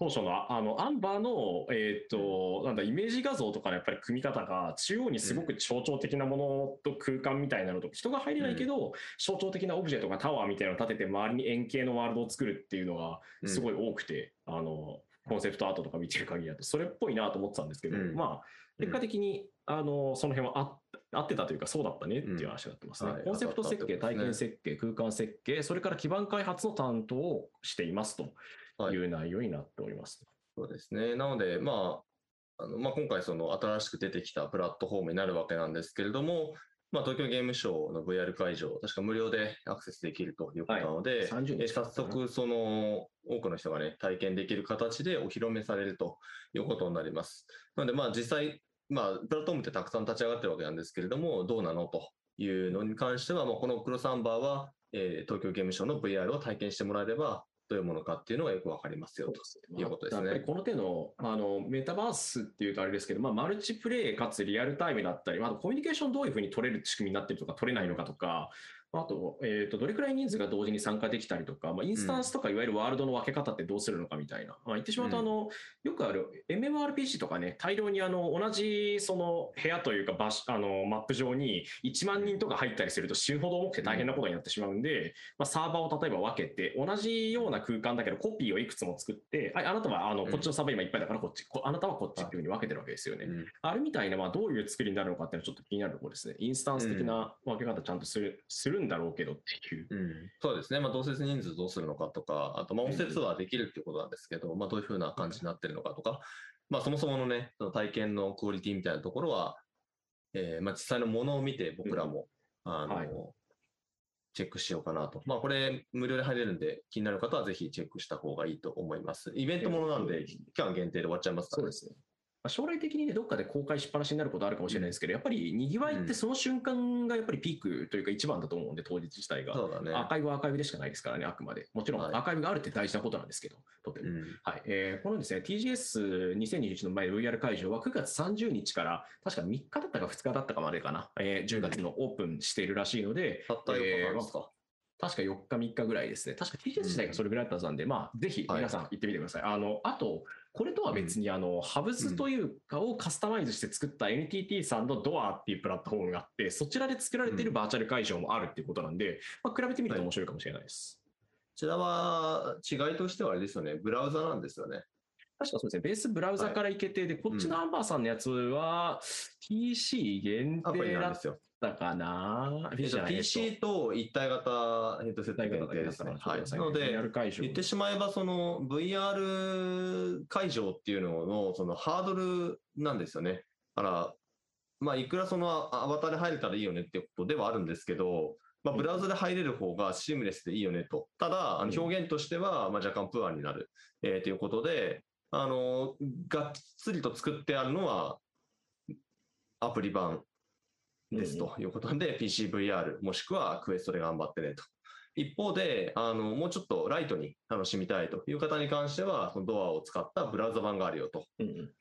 Speaker 1: 当初のあのアンバーの、えーっとなんだイメージ画像とかのやっぱり組み方が中央にすごく象徴的なものと空間みたいなのと人が入れないけど、象徴的なオブジェとかタワーみたいなのを立てて周りに円形のワールドを作るっていうのがすごい多くて、あのコンセプトアートとか見てる限りだとそれっぽいなと思ってたんですけど、
Speaker 2: うん。
Speaker 1: まあ結果的に、あのその辺はあ合ってたというかそうだったねっていう話になってますね。
Speaker 2: うんはい。
Speaker 1: コンセプト設計、体験設計、空間設計、それから基盤開発の担当をしていますと。
Speaker 2: はい
Speaker 1: いう内容になっております。
Speaker 2: そうですね。なので、まあ、あのまあ、今回、その新しく出てきたプラットフォームになるわけなんですけれども、まあ、東京ゲームショウの VR 会場、確か無料でアクセスできるということなので、
Speaker 1: はい30日
Speaker 2: え早速、その多くの人がね、体験できる形でお披露目されるということになります。なので、まあ、実際、まあ、プラットフォームってたくさん立ち上がってるわけなんですけれども、どうなのというのに関しては、まあ、このクロスアンバーは、えー東京ゲームショウの VR を体験してもらえれば、どういうものかっていうのがよくわかりますよと。いうことですね
Speaker 1: やっぱりこの手のあのメタバースっていうとあれですけど、まあ、マルチプレイかつリアルタイムだったり、まああとコミュニケーションどういうふうに取れる仕組みになってるとか取れないのかとか、あと,、えー、とどれくらい人数が同時に参加できたりとか、まあ、インスタンスとかいわゆるワールドの分け方ってどうするのかみたいな、まあ、言ってしまうとあの、よくある MMORPG とかね大量にあの同じその部屋というか場所あのマップ上に1万人とか入ったりすると死ぬほど重くて大変なことになってしまうんで、まあ、サーバーを例えば分けて同じような空間だけどコピーをいくつも作ってああなたはあの
Speaker 2: うん。
Speaker 1: こっちのサーバー今いっぱいだからこっち、こあなたはこっちっていうふうに分けてるわけですよね。
Speaker 2: うん。
Speaker 1: あれみたいな、まあ、どういう作りになるのかっていうのはちょっと気になるところですね。インスタンス的な分け方ちゃんとする,、するんだろうけどっていう。
Speaker 2: うん、そうですね、まあ、同説人数どうするのかとか、あと、まあ、音節はできるっていうことなんですけど、まあ、どういうふうな感じになってるのかとか、まあ、そもそものね、その体験のクオリティみたいなところは、えーまあ、実際のものを見て、僕らも、あの、
Speaker 1: はい
Speaker 2: チェックしようかなと。まあ、これ、無料で入れるんで、気になる方はぜひチェックした方がいいと思います。イベントものなんで、期間限定で終わっちゃいますから、
Speaker 1: そうですね。まあ将来的にね、どっかで公開しっぱなしになることあるかもしれないですけど、やっぱりにぎわいってその瞬間がやっぱりピークというか一番だと思うんで、当日自体が。
Speaker 2: そうだね。
Speaker 1: アーカイブはアーカイブでしかないですからね、あくまで。もちろん
Speaker 2: はい
Speaker 1: アーカイブがあるって大事なことなんですけど、とても。
Speaker 2: うん
Speaker 1: はいえーこのですね、TGS2021 の前 VR 会場は9月30日から、確か3日だったか2日だったかまでかな、えー10月のオープンしているらしいので、
Speaker 2: たった4日間ですか？
Speaker 1: 確か4日、3日ぐらいですね。確か TGS 自体がそれぐらいだったはずなんで、まあ、ぜひ皆さん行ってみてください。あの、あと、これとは別に、あの、ハブズというかをカスタマイズして作った NTT さんのドアっていうプラットフォームがあって、そちらで作られているバーチャル会場もあるっていうことなんで、まあ、比べてみると面白いかもしれないです。
Speaker 2: こちらは違いとしてはあれですよね、ブラウザなんですよね。
Speaker 1: 確かそうですね。ベースブラウザからいけて、で、こっちのアンバーさんのやつは、PC 限定だっ。たかな？
Speaker 2: え
Speaker 1: ?PC
Speaker 2: っと一体型ヘッドセット限定ですね。はい。なので、言ってしまえば、その VR 会場っていうのの、そのハードルなんですよね。だから、まあ、いくらそのアバターで入れたらいいよねっていうことではあるんですけど、まあ、ブラウザで入れる方がシームレスでいいよねと。ただ、あの表現としては、まあ、若干プアになる、えーということで、あの、がっつりと作ってあるのは、アプリ版ですということで、PCVR もしくはクエストで頑張ってねと。一方で、あの、もうちょっとライトに楽しみたいという方に関しては、そのドアを使ったブラウザ版があるよと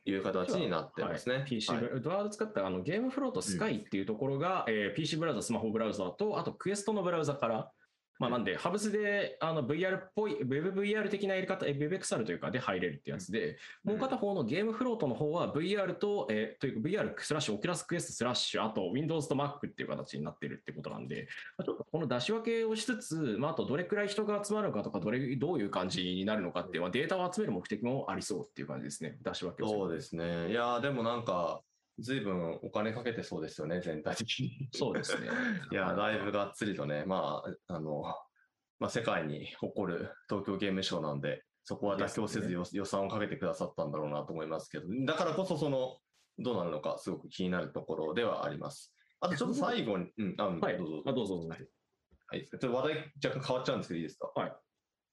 Speaker 2: いう形になってますね。
Speaker 1: はい、PC、
Speaker 2: はい
Speaker 1: ドアを使ったあのゲームフローとスカイっていうところが、えー PC ブラウザ、スマホブラウザと、あとクエストのブラウザから、まあ、なんで、ハブスであの VR っぽい、WebVR 的なやり方、え WebXR というかで入れるってやつで、もう片方のゲームフロートの方は VR と、えーというか VR スラッシュ、オキュラスクエストスラッシュ、あと Windows と Mac っていう形になってるってことなんで、まあちょっとこの出し分けをしつつ、まあ、あとどれくらい人が集まるのかとか、どれ、どういう感じになるのかっていう、まあ、データを集める目的もありそうっていう感じですね。出し分けを
Speaker 2: そうですね。いやーでもなんか、随分お金かけてそうですよね、全体的に。
Speaker 1: そうですね。
Speaker 2: いやー、だいぶがっつりとね、まあ、あの、まあ、世界に誇る東京ゲームショウなんで、そこは妥協せずよ予算をかけてくださったんだろうなと思いますけど、だからこそその、どうなるのかすごく気になるところではあります。あとちょっと最後に、うん、あ、うん
Speaker 1: はい
Speaker 2: どうぞ。
Speaker 1: あどうぞどうぞ
Speaker 2: はい。はい、ちょっと話題若干変わっちゃうんですけどいいですか？
Speaker 1: はい。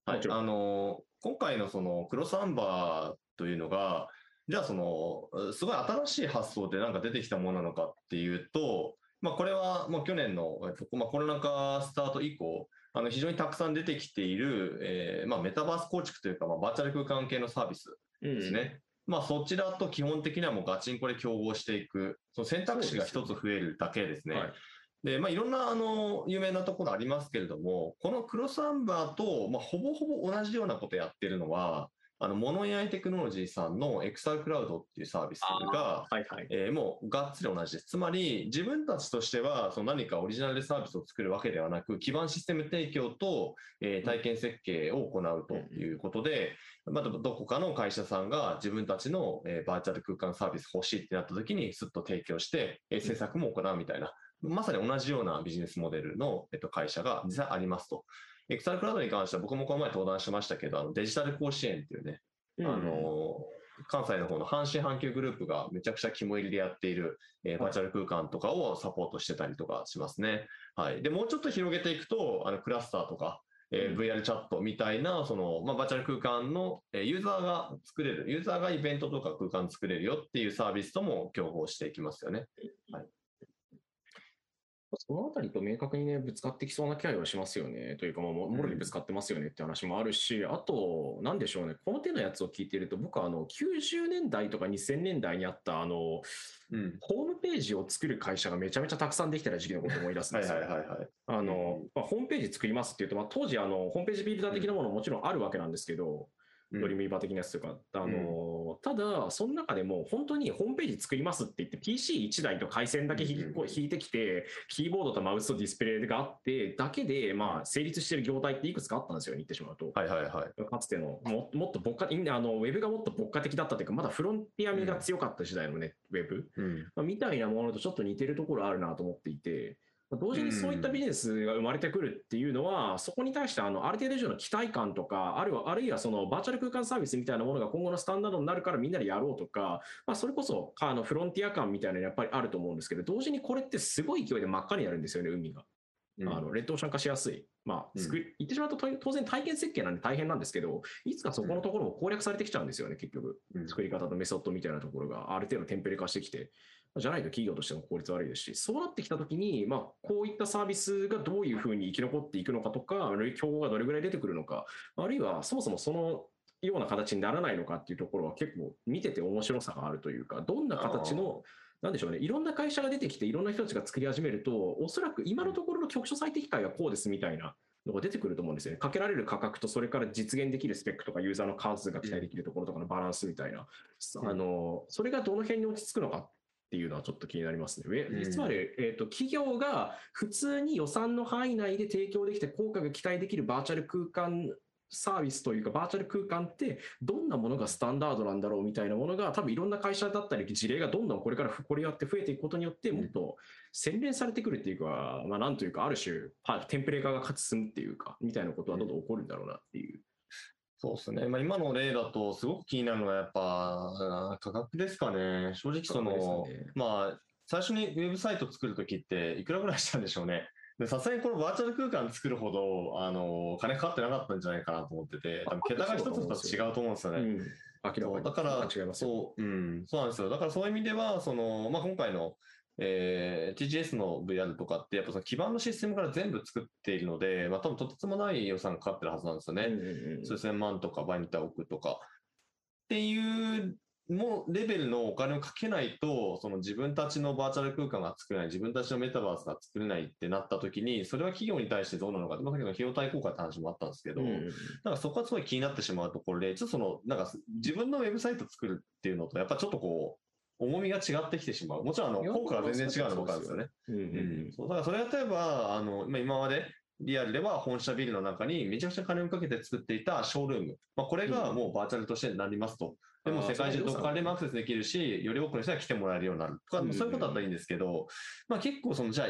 Speaker 2: はいあの今回のそのクロスアンバーというのが、じゃあその、すごい新しい発想でなんか出てきたものなのかっていうと、まあこれはもう去年の、えっとまあ、コロナ禍スタート以降、あの非常にたくさん出てきている、えーまあ、メタバース構築というか、まあ、バーチャル空間系のサービスですね。まあそちらと基本的にはもうガチンコで競合していく、その選択肢が一つ増えるだけですね。
Speaker 1: はい
Speaker 2: で、まあ、いろんな、あの、有名なところありますけれども、このクロスアンバーと、まあ、ほぼほぼ同じようなことやってるのは、あの、モノ AI テクノロジーさんの XR クラウドっていうサービスが、
Speaker 1: はいはい。
Speaker 2: えーもうがっつり同じです。つまり、自分たちとしては、その何かオリジナルでサービスを作るわけではなく、基盤システム提供と、えー体験設計を行うということで、またどこかの会社さんが自分たちの、えーバーチャル空間サービス欲しいってなった時に、すっと提供して、えー制作も行うみたいな、まさに同じようなビジネスモデルの、えっと、会社が実際ありますと。XR クラウドに関しては僕もこの前登壇しましたけど、あのデジタル甲子園っていうね、あの関西の方の阪神阪急グループがめちゃくちゃ肝入りでやっている、えーバーチャル空間とかをサポートしてたりとかしますね。はい。で、もうちょっと広げていくと、あのクラスターとか、えー
Speaker 1: うん
Speaker 2: VR チャットみたいな、その、まあ、バーチャル空間の、えーユーザーが作れる、ユーザーがイベントとか空間作れるよっていうサービスとも競合していきますよね。
Speaker 1: そのあたりと明確にね、ぶつかってきそうな気配はしますよね。というか、まあ、ももろにぶつかってますよねって話もあるし、あと、なんでしょうね、この手のやつを聞いてると、僕はあの90年代とか2000年代にあった、あの、
Speaker 2: うん。
Speaker 1: ホームページを作る会社がめちゃめちゃたくさんできてた時期のことを思い出すん
Speaker 2: はい
Speaker 1: ですよ。
Speaker 2: はいはいはい。
Speaker 1: あの、まあ、ホームページ作りますっていうと、まあ、当時あの、ホームページビルダー的なものももちろんあるわけなんですけど、
Speaker 2: うん
Speaker 1: ドリームイーバー的なやつとか、あの、ただ、その中でも本当にホームページ作りますって言って、PC1 台と回線だけ引いてきて、キーボードとマウスとディスプレイがあって、だけで、まあ、成立してる業態っていくつかあったんですよ、言ってしまうと。
Speaker 2: はいはいはい。
Speaker 1: かつてのももっと牧歌いあのウェブがもっと牧歌的だったというか、まだフロンティア味が強かった時代のね、ウェブ、
Speaker 2: うん。
Speaker 1: まあみたいなものとちょっと似てるところあるなと思っていて、まあ同時にそういったビジネスが生まれてくるっていうのは、そこに対してあのある程度以上の期待感とか、あるいはあるいはそのバーチャル空間サービスみたいなものが今後のスタンダードになるからみんなでやろうとか、まあ、それこそあのフロンティア感みたいなのやっぱりあると思うんですけど、同時にこれってすごい勢いで真っ赤になるんですよね、海が。
Speaker 2: うん
Speaker 1: あのレッドオーシャン化しやすい。まあ、作り言ってしまうと当然体験設計なんで大変なんですけど、いつかそこのところも攻略されてきちゃうんですよね、結局。
Speaker 2: うん
Speaker 1: 作り方のメソッドみたいなところがある程度テンプレ化してきて、じゃないと企業としても効率悪いですし、そうなってきたときに、まあ、こういったサービスがどういうふうに生き残っていくのかとか、競合がどれぐらい出てくるのか、あるいはそもそもそのような形にならないのかっていうところは結構見てて面白さがあるというか、どんな形の、なんでしょうね、いろんな会社が出てきて、いろんな人たちが作り始めると、おそらく今のところの局所最適解はこうですみたいなのが出てくると思うんですよね。かけられる価格と、それから実現できるスペックとか、ユーザーの数が期待できるところとかのバランスみたいな、
Speaker 2: うん。
Speaker 1: あのそれがどの辺に落ち着くのかっていうのはちょっと気になりますね。
Speaker 2: うん
Speaker 1: つまり、えーと、企業が普通に予算の範囲内で提供できて効果が期待できるバーチャル空間サービスというかバーチャル空間ってどんなものがスタンダードなんだろうみたいなものが多分いろんな会社だったり事例がどんどんこれからこれやって増えていくことによってもっと洗練されてくるっていうか、まあなんというかある種テンプレ化が進むっていうかみたいなことはどんどん起こるんだろうなっていう。
Speaker 2: そうですね。まあ、今の例だと、すごく気になるのは、やっぱ、価格ですかね。正直、その、ね、まあ、最初にウェブサイト作るときって、いくらぐらいしたんでしょうね。さすがにこのバーチャル空間作るほど、あの、金かかってなかったんじゃないかなと思ってて、多分桁が一つ二つ違うと思うんですよね。うんだから、そう、うん、そうなんですよ。だからそういう意味では、その、まあ、今回の、えー、TGS の VR とかって、やっぱその基盤のシステムから全部作っているので、まあ、多分とてつもない予算かかってるはずなんですよね。うんうん、数千万とか、場合によっては億とか。っていうもレベルのお金をかけないと、その自分たちのバーチャル空間が作れない、自分たちのメタバースが作れないってなった時に、それは企業に対してどうなのか、まあ、費用対効果って話もあったんですけど、うん、なんかそこはすごい気になってしまうところで、ちょっとその、なんか自分のウェブサイト作るっていうのと、やっぱちょっとこう、重みが違ってきてしまう。もちろん、あの、効果が全然違うのも分かるんですよね。うんうん、そうだからそれ例えば、あの、今までリアルでは本社ビルの中にめちゃくちゃ金をかけて作っていたショールーム。まあ、これがもうバーチャルとしてなりますと。でも世界中どこからでもアクセスできるし、より多くの人が来てもらえるようになるとか、そういうことだったらいいんですけど、まあ結構その、じゃあ、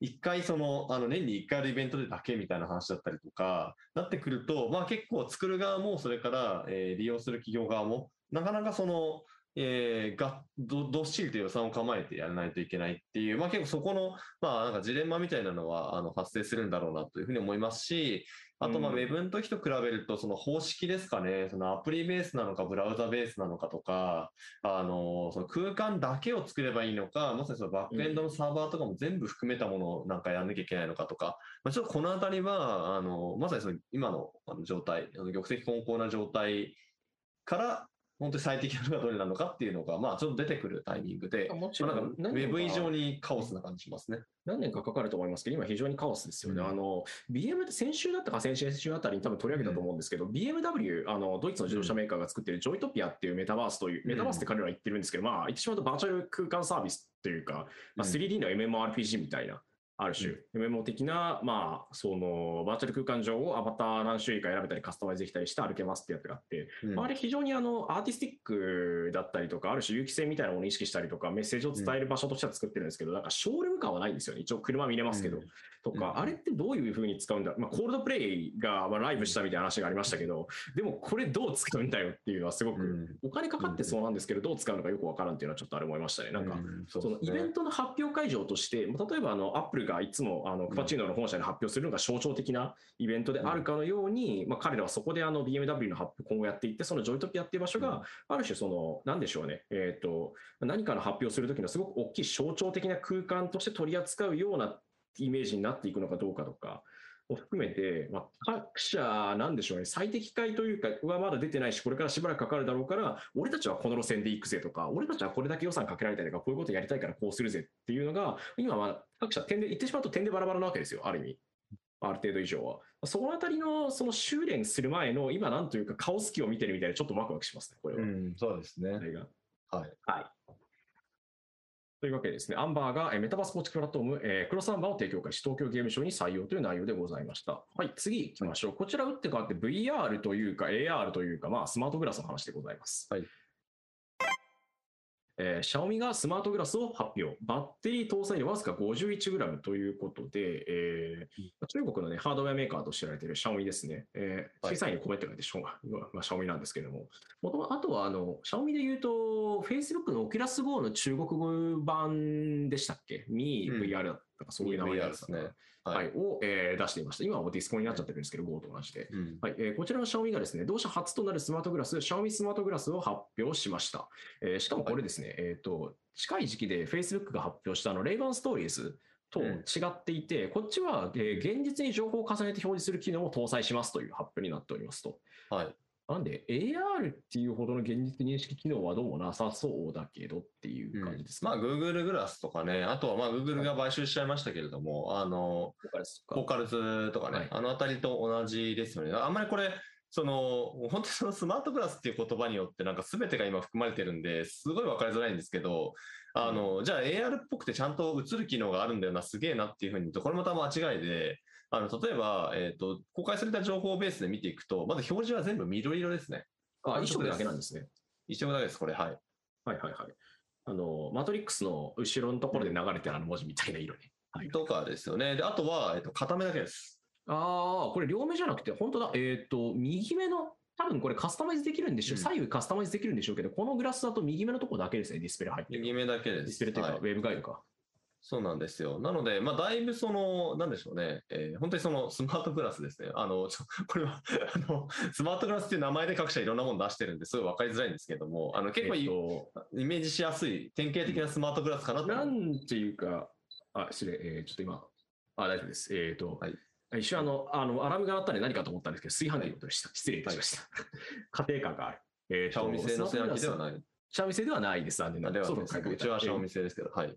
Speaker 2: 一回その、あの年に一回あるイベントでだけみたいな話だったりとか、なってくると、まあ結構作る側も、それから、えー、利用する企業側も、なかなかその、えー、がどどっしりと予算を構えてやらないといけないっていう、まあ、結構そこの、まあ、なんかジレンマみたいなのはあの発生するんだろうなというふうに思いますし、あと、まあ、ウェブの時と比べると、その方式ですかね、そのアプリベースなのか、ブラウザベースなのかとか、あの、その空間だけを作ればいいのか、まさにそのバックエンドのサーバーとかも全部含めたものをなんかやんなきゃいけないのかとか、まあ、ちょっとこのあたりは、あの、まさにその今の状態、あの玉石混交な状態から、本当に最適なのがどれなのかっていうのが、まあ、ちょっと出てくるタイミングで、もちろん、まあ、ウェブ以上にカオスな感じしますね。
Speaker 1: 何年かかかると思います？けど、今非常にカオスですよね。うん、あの、BM って先週だったか先々週あたりに多分取り上げたと思うんですけど、うん、BMW、あの、ドイツの自動車メーカーが作ってるジョイトピアっていうメタバースという、メタバースって彼らは言ってるんですけど、まあ、言ってしまうとバーチャル空間サービスというか、まあ、3D の MMORPG みたいな、ある種、うん、MMO 的な、まあ、その、バーチャル空間上をアバター何種類か選べたりカスタマイズできたりして歩けますってやつがあって、うん、あれ非常にあの、アーティスティックだったりとか、ある種有機性みたいなものを意識したりとか、メッセージを伝える場所としては作ってるんですけど、うん、なんかショールーム感はないんですよね。一応車見れますけど。とか、あれってどういうふうに使うんだまあ、コールドプレイが、まあ、ライブしたみたいな話がありましたけど、でもこれどう使うんだよっていうのはすごく、お金かかってそうなんですけど、どう使うのかよくわからんっていうのはちょっとあれ思いましたね。なんか、そのイベントの発表会場として、例えばあの、アップルがいつもあの、クパチーノの本社で発表するのが象徴的なイベントであるかのように、まあ、彼らはそこであの、BMW の発表今後やっていって、そのジョイトピアっていう場所が、ある種その、なんでしょうね、えっ、と、何かの発表するときのすごく大きい象徴的な空間として取り扱うようなイメージになっていくのかどうかとかを含めて、まあ、各社なんでしょうね、最適解というかはまだ出てないし、これからしばらくかかるだろうから、俺たちはこの路線で行くぜとか、俺たちはこれだけ予算かけられたりとか、こういうことやりたいからこうするぜっていうのが、今は各社点で、言ってしまうと点でバラバラなわけですよ、ある意味。ある程度以上は。そのあたりの、その修練する前の、今なんというか、カオス期を見てるみたいで、ちょっとワクワクしますね、これは。う
Speaker 2: ん、そうですね。
Speaker 1: はい。はい。というわけでですね、アンバーがメタバース構築プラットフォーム、えー、クロスアンバーを提供開始、東京ゲームショウに採用という内容でございました。はい、次行きましょう。こちら打って変わって VR というか AR というか、まあ、スマートグラスの話でございます。はい。えー、シャオミがスマートグラスを発表。バッテリー搭載量わずか 51g ということで、えー、中国の、ね、ハードウェアメーカーと知られているシャオミですね。えー、小さいに米って書いてシャ,、まあ、シャオミなんですけれども、もあとはあの、シャオミで言うと、Facebook のオキラス GO の中国語版でしたっけ？ミー VR だったか、そういう名前ですね。はい、を、えー、出していました。今はディスコになっちゃってるんですけど、Go と同じで。うん、はいえー、こちらの Xiaomi がですね、同社初となるスマートグラス、Xiaomi スマートグラスを発表しました。えー、しかもこれですね、はい、えっ、と、近い時期で Facebook が発表したあの、レイバンストーリーズと違っていて、うん、こっちは、えー、現実に情報を重ねて表示する機能を搭載しますという発表になっておりますと。はい。なんで AR っていうほどの現実認識機能はどうもなさそうだけどっていう感じですか、
Speaker 2: うん、まあ Google グラスとかね、あとはまあ Google が買収しちゃいましたけれども、はい、あの、フォーカルズとかね、はい、あのあたりと同じですよね。あんまりこれ、その、本当にそのスマートグラスっていう言葉によってなんか全てが今含まれてるんで、すごい分かりづらいんですけど、あの、じゃあ AR っぽくてちゃんと映る機能があるんだよな、すげえなっていうふうに言うと、これまた間違いで、あの、例えば、えっ、と、公開された情報ベースで見ていくと、まず表示は全部緑色ですね。
Speaker 1: あ、一色だけなんですね。
Speaker 2: 一色だけです、これ、はい。
Speaker 1: はいはいはい。あの、マトリックスの後ろのところで流れてるあの文字みたいな色ね。はい。
Speaker 2: とかですよね。で、あとは、えっ、と、片目だけです。
Speaker 1: ああ、これ両目じゃなくて、本当だ。えっ、と、右目の、多分これカスタマイズできるんでしょう、
Speaker 2: うん
Speaker 1: 左右カスタマイズできるんでしょうけど、このグラスだと右目のところだけですね、ディスプレイ入ってる。
Speaker 2: 右目だけです。
Speaker 1: ディスプレイというか、
Speaker 2: はい
Speaker 1: ウェブガイドか。
Speaker 2: そうなんですよ。なので、まあ、だいぶその、なんでしょうね、えー本当にそのスマートグラスですね。あの、ちょこれは、あの、スマートグラスっていう名前で各社いろんなもの出してるんですごい分かりづらいんですけども、あの、結構
Speaker 1: えっと
Speaker 2: イメージしやすい、典型的なスマートグラスかなと。
Speaker 1: なんていうか、あ、失礼、えーちょっと今、あ、大丈夫です。えっ、と、
Speaker 2: はい
Speaker 1: 一瞬あの、あの、アラームが鳴ったんで何かと思ったんですけど、炊飯器のことでした。失礼いたしました。家庭感がある。えー
Speaker 2: シャオミ製の製焼きでは
Speaker 1: い。
Speaker 2: ない。
Speaker 1: シャオミ製ではないです。残念ながら。
Speaker 2: あで
Speaker 1: そうそう
Speaker 2: うちはシャオミ製ですけど、はい。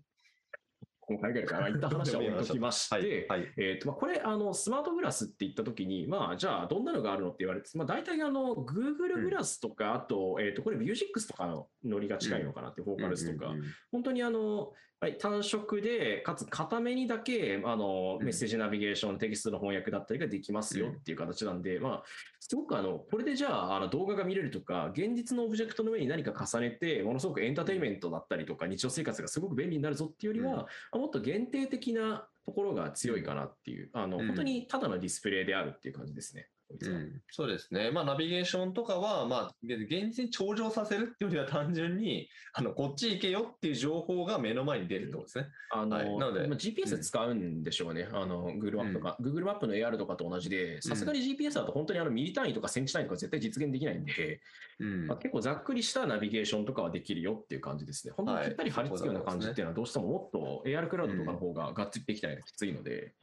Speaker 1: この海外から、一旦話は置いときまして、
Speaker 2: はい。はい。
Speaker 1: えーとまあ、これあの、スマートグラスって言ったときに、まあ、じゃあ、どんなのがあるのって言われて、まあ、大体あの Google グラスとか、あと,、えー、と、これ、ミュージックスとかのノリが近いのかなって、フォーカルスとか、本当にあの、はい、単色で、かつ固めにだけあの
Speaker 2: うん
Speaker 1: メッセージナビゲーション、テキストの翻訳だったりができますよっていう形なんで、まあ、すごくあのこれでじゃああの動画が見れるとか、現実のオブジェクトの上に何か重ねて、ものすごくエンターテインメントだったりとか、日常生活がすごく便利になるぞっていうよりは、あもっと限定的なところが強いかなっていう、あの
Speaker 2: うん
Speaker 1: 本当にただのディスプレイであるっていう感じですね。
Speaker 2: うん、そうですね。まあ、ナビゲーションとかは、まあ、で現実に頂上させるっていうよりは単純に、あの、こっち行けよっていう情報が目の前に出るってことですね。
Speaker 1: あの、
Speaker 2: はい。なので
Speaker 1: まあ GPS 使うんでしょうね。あの、Google マップとか、Google マップの AR とかと同じで、さすがに GPS だと本当にあのミリ単位とかセンチ単位とか絶対実現できないんで、
Speaker 2: うん。
Speaker 1: まあ、結構ざっくりしたナビゲーションとかはできるよっていう感じですね。本当にぴったり貼り付くような感じっていうのはどうしてももっと AR クラウドとかの方ががっつりできたりがきついので、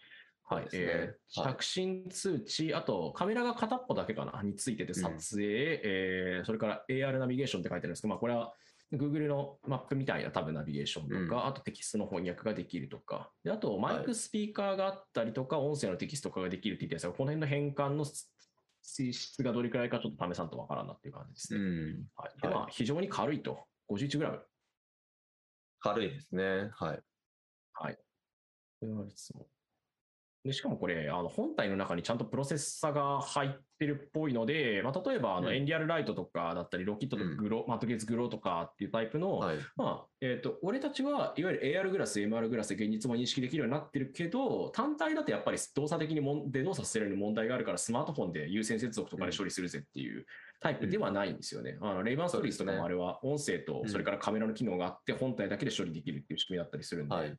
Speaker 1: はいえー
Speaker 2: はい
Speaker 1: 着信通知、あとカメラが片っぽだけかな？についてて撮影、えーそれから AR ナビゲーションって書いてあるんですけど、まあ、これは Google のマップみたいな多分ナビゲーションとか、
Speaker 2: うん
Speaker 1: あとテキストの翻訳ができるとか、であとマイクスピーカーがあったりとか、音声のテキスト化ができるって言ってるんですが、この辺の変換の質質がどれくらいかちょっと試さんとわからんなっていう感じですね。
Speaker 2: うん。
Speaker 1: はいでまあ、非常に軽いと、51g。
Speaker 2: 軽いですね。はい。
Speaker 1: はい。これはいつもでしかもこれ、あの本体の中にちゃんとプロセッサが入ってるっぽいので、まあ、例えばあの
Speaker 2: うん
Speaker 1: エンリアルライトとかだったり、ロキットとかグロ、マットゲーツグローとかっていうタイプの、
Speaker 2: はい。
Speaker 1: まあえー、と俺たちはいわゆる AR グラス、MR グラスで現実も認識できるようになってるけど、単体だとやっぱり動作的にもんで動作させるのに問題があるから、スマートフォンで優先接続とかで処理するぜっていうタイプではないんですよね。あのレイバンストリーズとかもあれは音声と
Speaker 2: うん
Speaker 1: それからカメラの機能があって、本体だけで処理できるっていう仕組みだったりするんで。
Speaker 2: はい。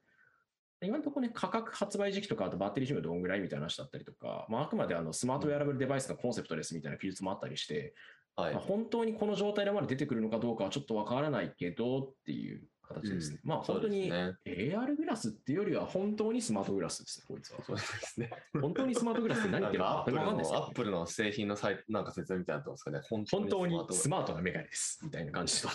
Speaker 1: 今のところね、価格発売時期とか、あとバッテリー寿命どんぐらいみたいな話だったりとか、まあ、あくまであのスマートウェアラブルデバイスのコンセプトですみたいな記述もあったりして、
Speaker 2: はい
Speaker 1: まあ、。本当にこの状態でまで出てくるのかどうかはちょっとわからないけどっていう形ですね。
Speaker 2: うん
Speaker 1: まあ本当に AR グラスっていうよりは本当にスマートグラスですね、こいつは。
Speaker 2: そうですね。
Speaker 1: 本当にスマートグラスって何言ってるのかんないです
Speaker 2: アップルの製品のサイなんか説明みたいなのあったんですかね。
Speaker 1: 本当にス
Speaker 2: マー
Speaker 1: トなメガネです、みたいな感じと。
Speaker 2: ト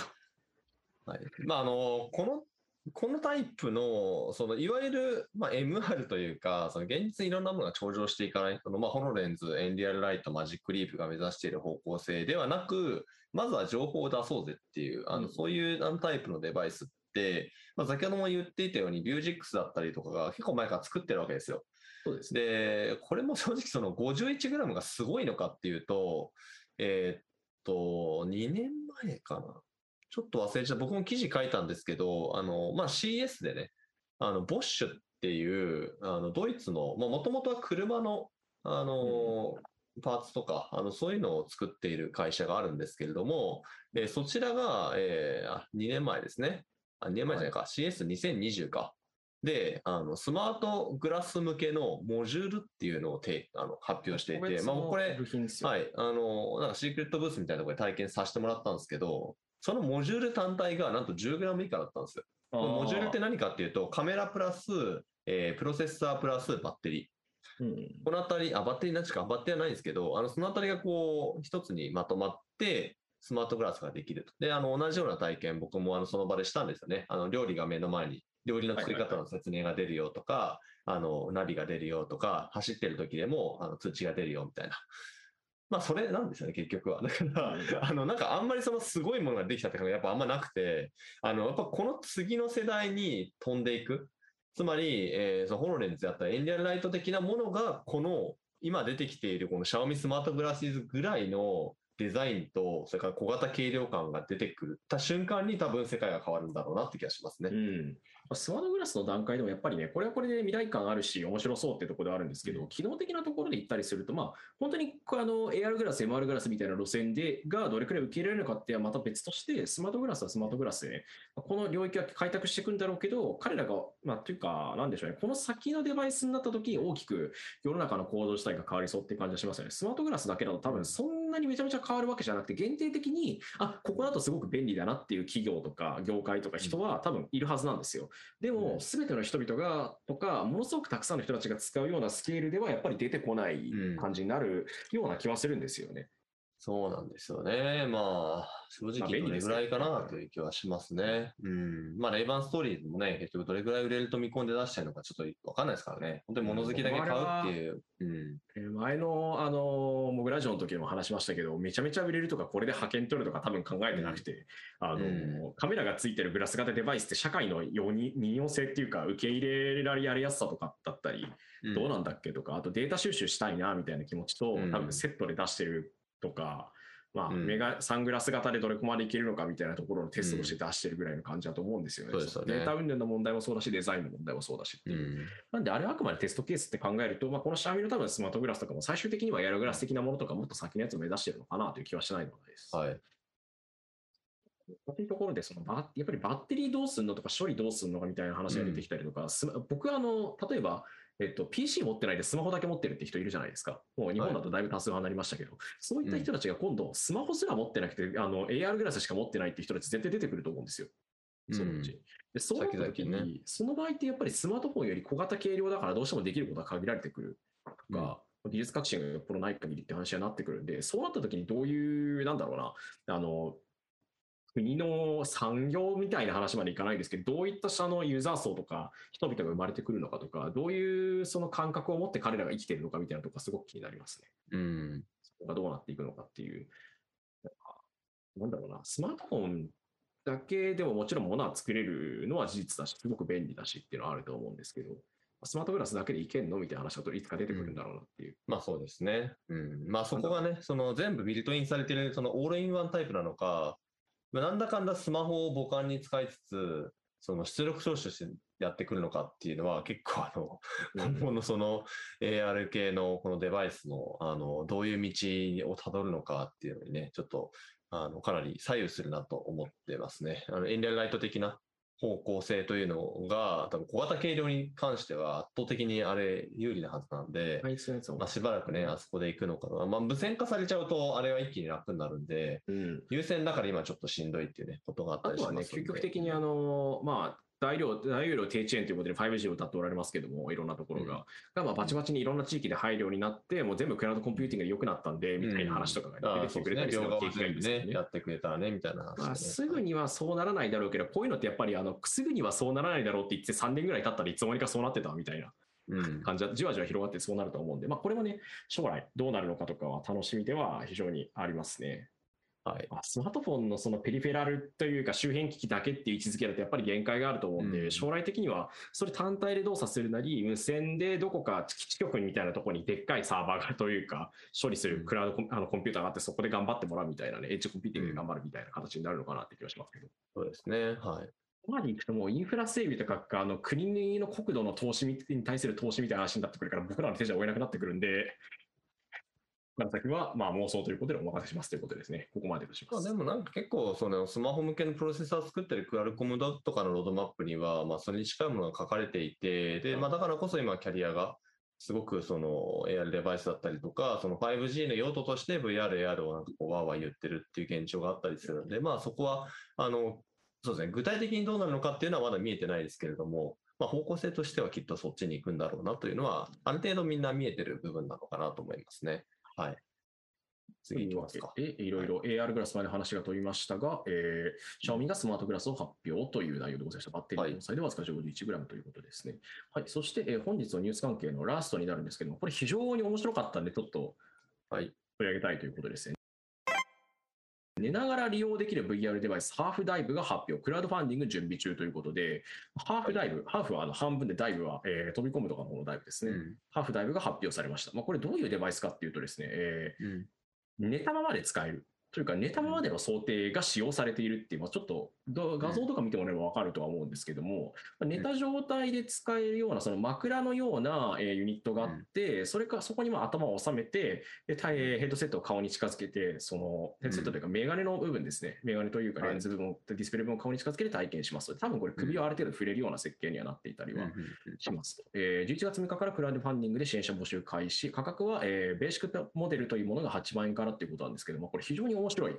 Speaker 2: はい。まあ、あの、この、このタイプの、その、いわゆる、まあ、MR というか、その、現実にいろんなものが重畳していかない、その、まあ、ホロレンズ、エンリアルライト、マジックリープが目指している方向性ではなく、まずは情報を出そうぜっていう、あの、
Speaker 1: うん
Speaker 2: そういうあのタイプのデバイスって、まあ、先ほども言っていたように、ビュージックスだったりとかが結構前から作ってるわけですよ。
Speaker 1: そうですね。
Speaker 2: で、これも正直その 51g がすごいのかっていうと、えーっと、2年前かな。ちょっと忘れちゃった。僕も記事書いたんですけど、あの、まあ、CS でね、あの、ボッシュっていう、あの、ドイツの、まあ、もともとは車の、あの、パーツとか、あの、そういうのを作っている会社があるんですけれども、えーそちらが、えーあ2年前ですね。あ、2年前じゃないか、CS2020 か。で、あの、スマートグラス向けのモジュールっていうのをてあの発表していて、まあ、これ。はい、あの、なんかシークレットブースみたいなところで体験させてもらったんですけど、そのモジュール単体がなんと 10g 以下だったんですよ。モジュールって何かっていうと、カメラプラス、えープロセッサープラスバッテリー。
Speaker 1: うん
Speaker 2: このあたり、あ、バッテリーなんですか、バッテリーはないんですけど、あの、そのあたりがこう、一つにまとまって、スマートグラスができると。で、あの、同じような体験、僕もあの、その場でしたんですよね。あの、料理が目の前に、料理の作り方の説明が出るよとか、あの、ナビが出るよとか、走ってる時でも、あの、通知が出るよみたいな。まあ、それなんですよね、結局は。だから、あの、なんかあんまりそのすごいものができたって感がやっぱあんまなくて、あの、やっぱこの次の世代に飛んでいく。つまり、えー、そのホロレンズであったりエンリアルライト的なものがこの今出てきているこのシャオミスマートグラシーズぐらいのデザインと、それから小型軽量感が出てくた瞬間に多分世界が変わるんだろうなって気がしますね。
Speaker 1: うん。スマートグラスの段階でもやっぱりね、これはこれで未来感あるし、面白そうってところであるんですけど、機能的なところで行ったりすると、まあ、本当にあの AR グラス、MR グラスみたいな路線でがどれくらい受け入れられるのかってはまた別として、スマートグラスはスマートグラスでね、この領域は開拓していくんだろうけど、彼らが、まあ、というか、なんでしょうね、この先のデバイスになった時に大きく世の中の構造自体が変わりそうって感じがしますよね。スマートグラスだけだと多分そんなにめちゃめちゃ変わるわけじゃなくて、限定的に、あ、ここだとすごく便利だなっていう企業とか業界とか人は多分いるはずなんですよ。でも、すべての人々が、とか、ものすごくたくさんの人たちが使うようなスケールではやっぱり出てこない感じになるような気はするんですよね。
Speaker 2: そうなんですよね。まあ、正直どれぐらいかなという気はしますね。うん。まあ、レイバンストーリーズもね、結局どれぐらい売れると見込んで出してるのかちょっとわかんないですからね。本当に物好きだけ買うっていう。
Speaker 1: うん、前の、あの、モグラジオの時も話しましたけど、めちゃめちゃ売れるとか、これで派遣取るとか多分考えてなくて、あの、カメラがついてるグラス型デバイスって社会の二様性っていうか、受け入れられやすさとかだったり、どうなんだっけとか、あとデータ収集したいなみたいな気持ちと、多分セットで出してるとか、まあ、メガ、サングラス型でどれこまでいけるのかみたいなところのテストとして出してるぐらいの感じだと思うんですよね。うん、ねデータ運転の問題もそうだし、デザインの問題もそうだしっていう。うん、なんで、あれはあくまでテストケースって考えると、まあ、このシャーミの多分スマートグラスとかも最終的にはエアログラス的なものとかもっと先のやつを目指してるのかなという気はしないのです。
Speaker 2: はい。
Speaker 1: というところでそのバ、やっぱりバッテリーどうすんのとか処理どうすんのかみたいな話が出てきたりとか、うん、僕はあの、例えば、えっと、PC 持ってないでスマホだけ持ってるって人いるじゃないですか。もう日本だとだいぶ多数派になりましたけど、はい、そういった人たちが今度、スマホすら持ってなくて、あの、AR グラスしか持ってないって人たち絶対出てくると思うんですよ。そのうち。でそうなった時に、ね、その場合ってやっぱりスマートフォンより小型軽量だからどうしてもできることは限られてくるとか、うん、技術革新がよっぽどない限りって話になってくるんで、そうなった時にどういう、なんだろうな、あの、国の産業みたいな話までいかないですけど、どういった下のユーザー層とか、人々が生まれてくるのかとか、どういうその感覚を持って彼らが生きてるのかみたいなところがすごく気になりますね。
Speaker 2: うん。
Speaker 1: そこがどうなっていくのかっていう。なんだろうな、スマートフォンだけでももちろん物は作れるのは事実だし、すごく便利だしっていうのはあると思うんですけど、スマートグラスだけでいけんのみたいな話だといつか出てくるんだろうなっていう。うん、
Speaker 2: まあそうですね。うん。まあそこがね、その全部ビルトインされてる、そのオールインワンタイプなのか、なんだかんだスマホを母艦に使いつつ、その出力聴取してやってくるのかっていうのは結構あの、今後のその AR 系のこのデバイスのあの、どういう道をたどるのかっていうのにね、ちょっとあの、かなり左右するなと思ってますね。あの、エンリアライト的な方向性というのが、多分小型軽量に関しては圧倒的にあれ有利なはずなんで、まあ、しばらくね、あそこで行くのかな。まあ、無線化されちゃうと、あれは一気に楽になるんで、うん、優先だから今ちょっとしんどいっていうね、ことがあったりしますあとはね、
Speaker 1: 究極的にあの、まあ、大容量低遅延ということで 5G を歌っておられますけども、いろんなところが。うん、がまあバチバチにいろんな地域で入るようになって、もう全部クラウドコンピューティングで良くなったんで、みたいな話とかが出てきてくれたりするね。
Speaker 2: やってくれたらね、みたいな話、ね、
Speaker 1: まあ、すぐにはそうならないだろうけど、こういうのってやっぱり、あの、すぐにはそうならないだろうって言って3年ぐらい経ったらいつの間にかそうなってたみたいな。感じはじわじわ広がってそうなると思うんで、まあ、これもね、将来どうなるのかとかは楽しみでは非常にありますね。はい、スマートフォンのそのペリフェラルというか周辺機器だけっていう位置づけだとやっぱり限界があると思うんで、うん、将来的にはそれ単体で動作するなり、無線でどこか基地局みたいなところにでっかいサーバーがというか、処理するクラウドコン,、あのコンピューターがあってそこで頑張ってもらうみたいなね、エッジコンピューティングで頑張るみたいな形になるのかなって気がしますけど。
Speaker 2: そうですね。はい。
Speaker 1: ここまでいくともうインフラ整備とかあの国の国土の投資に対する投資みたいな話になってくるから僕らの手じゃ追えなくなってくるんで、から先は、まあ、妄想ということでお任せしますということですね。ここまでとします。
Speaker 2: でもなんか結構、そのスマホ向けのプロセッサーを作ってるクアルコムだとかのロードマップには、それに近いものが書かれていて、で、まあ、だからこそ今、キャリアが、すごくその AR デバイスだったりとか、その 5G の用途として VR、AR をなんかこうわーわー言ってるっていう現状があったりするので、まあそこは、あの、そうですね、具体的にどうなるのかっていうのはまだ見えてないですけれども、まあ方向性としてはきっとそっちに行くんだろうなというのは、ある程度みんな見えてる部分なのかなと思いますね。はい。
Speaker 1: 次いきますか。いろいろ AR グラスまで話が飛びましたが、えー、シャオミがスマートグラスを発表という内容でございました。バッテリーの際でわずか 51g ということですね。はい。そして、えー、本日のニュース関係のラストになるんですけども、これ非常に面白かったんで、ちょっと、はい、取り上げたいということですね。寝ながら利用できる VR デバイス、ハーフダイブが発表、クラウドファンディング準備中ということで、ハーフダイブ、ハーフはあの半分でダイブは、えー飛び込むとかの方のダイブですね。
Speaker 2: うん
Speaker 1: ハーフダイブが発表されました。まあ、これどういうデバイスかっていうとですね、え
Speaker 2: うん
Speaker 1: ー寝たままで使える。というか、寝たままでの想定が使用されているっていう、まあ、ちょっとど画像とか見てもらえば分かるとは思うんですけども、まあ寝た状態で使えるような、その枕のようなえーユニットがあって、それからそこにまあ頭を収めて、でヘッドセットを顔に近づけて、そのヘッドセットというか、メガネの部分ですね、メガネというか
Speaker 2: はい
Speaker 1: レンズ部分を、ディスプレイ部分を顔に近づけて体験します。多分これ、首をある程度触れるような設計にはなっていたりはしますと。えー11月6日からクラウドファンディングで支援者募集開始。価格は、えーベーシックモデルというものが8万円からっていうことなんですけども、これ非常に面白い。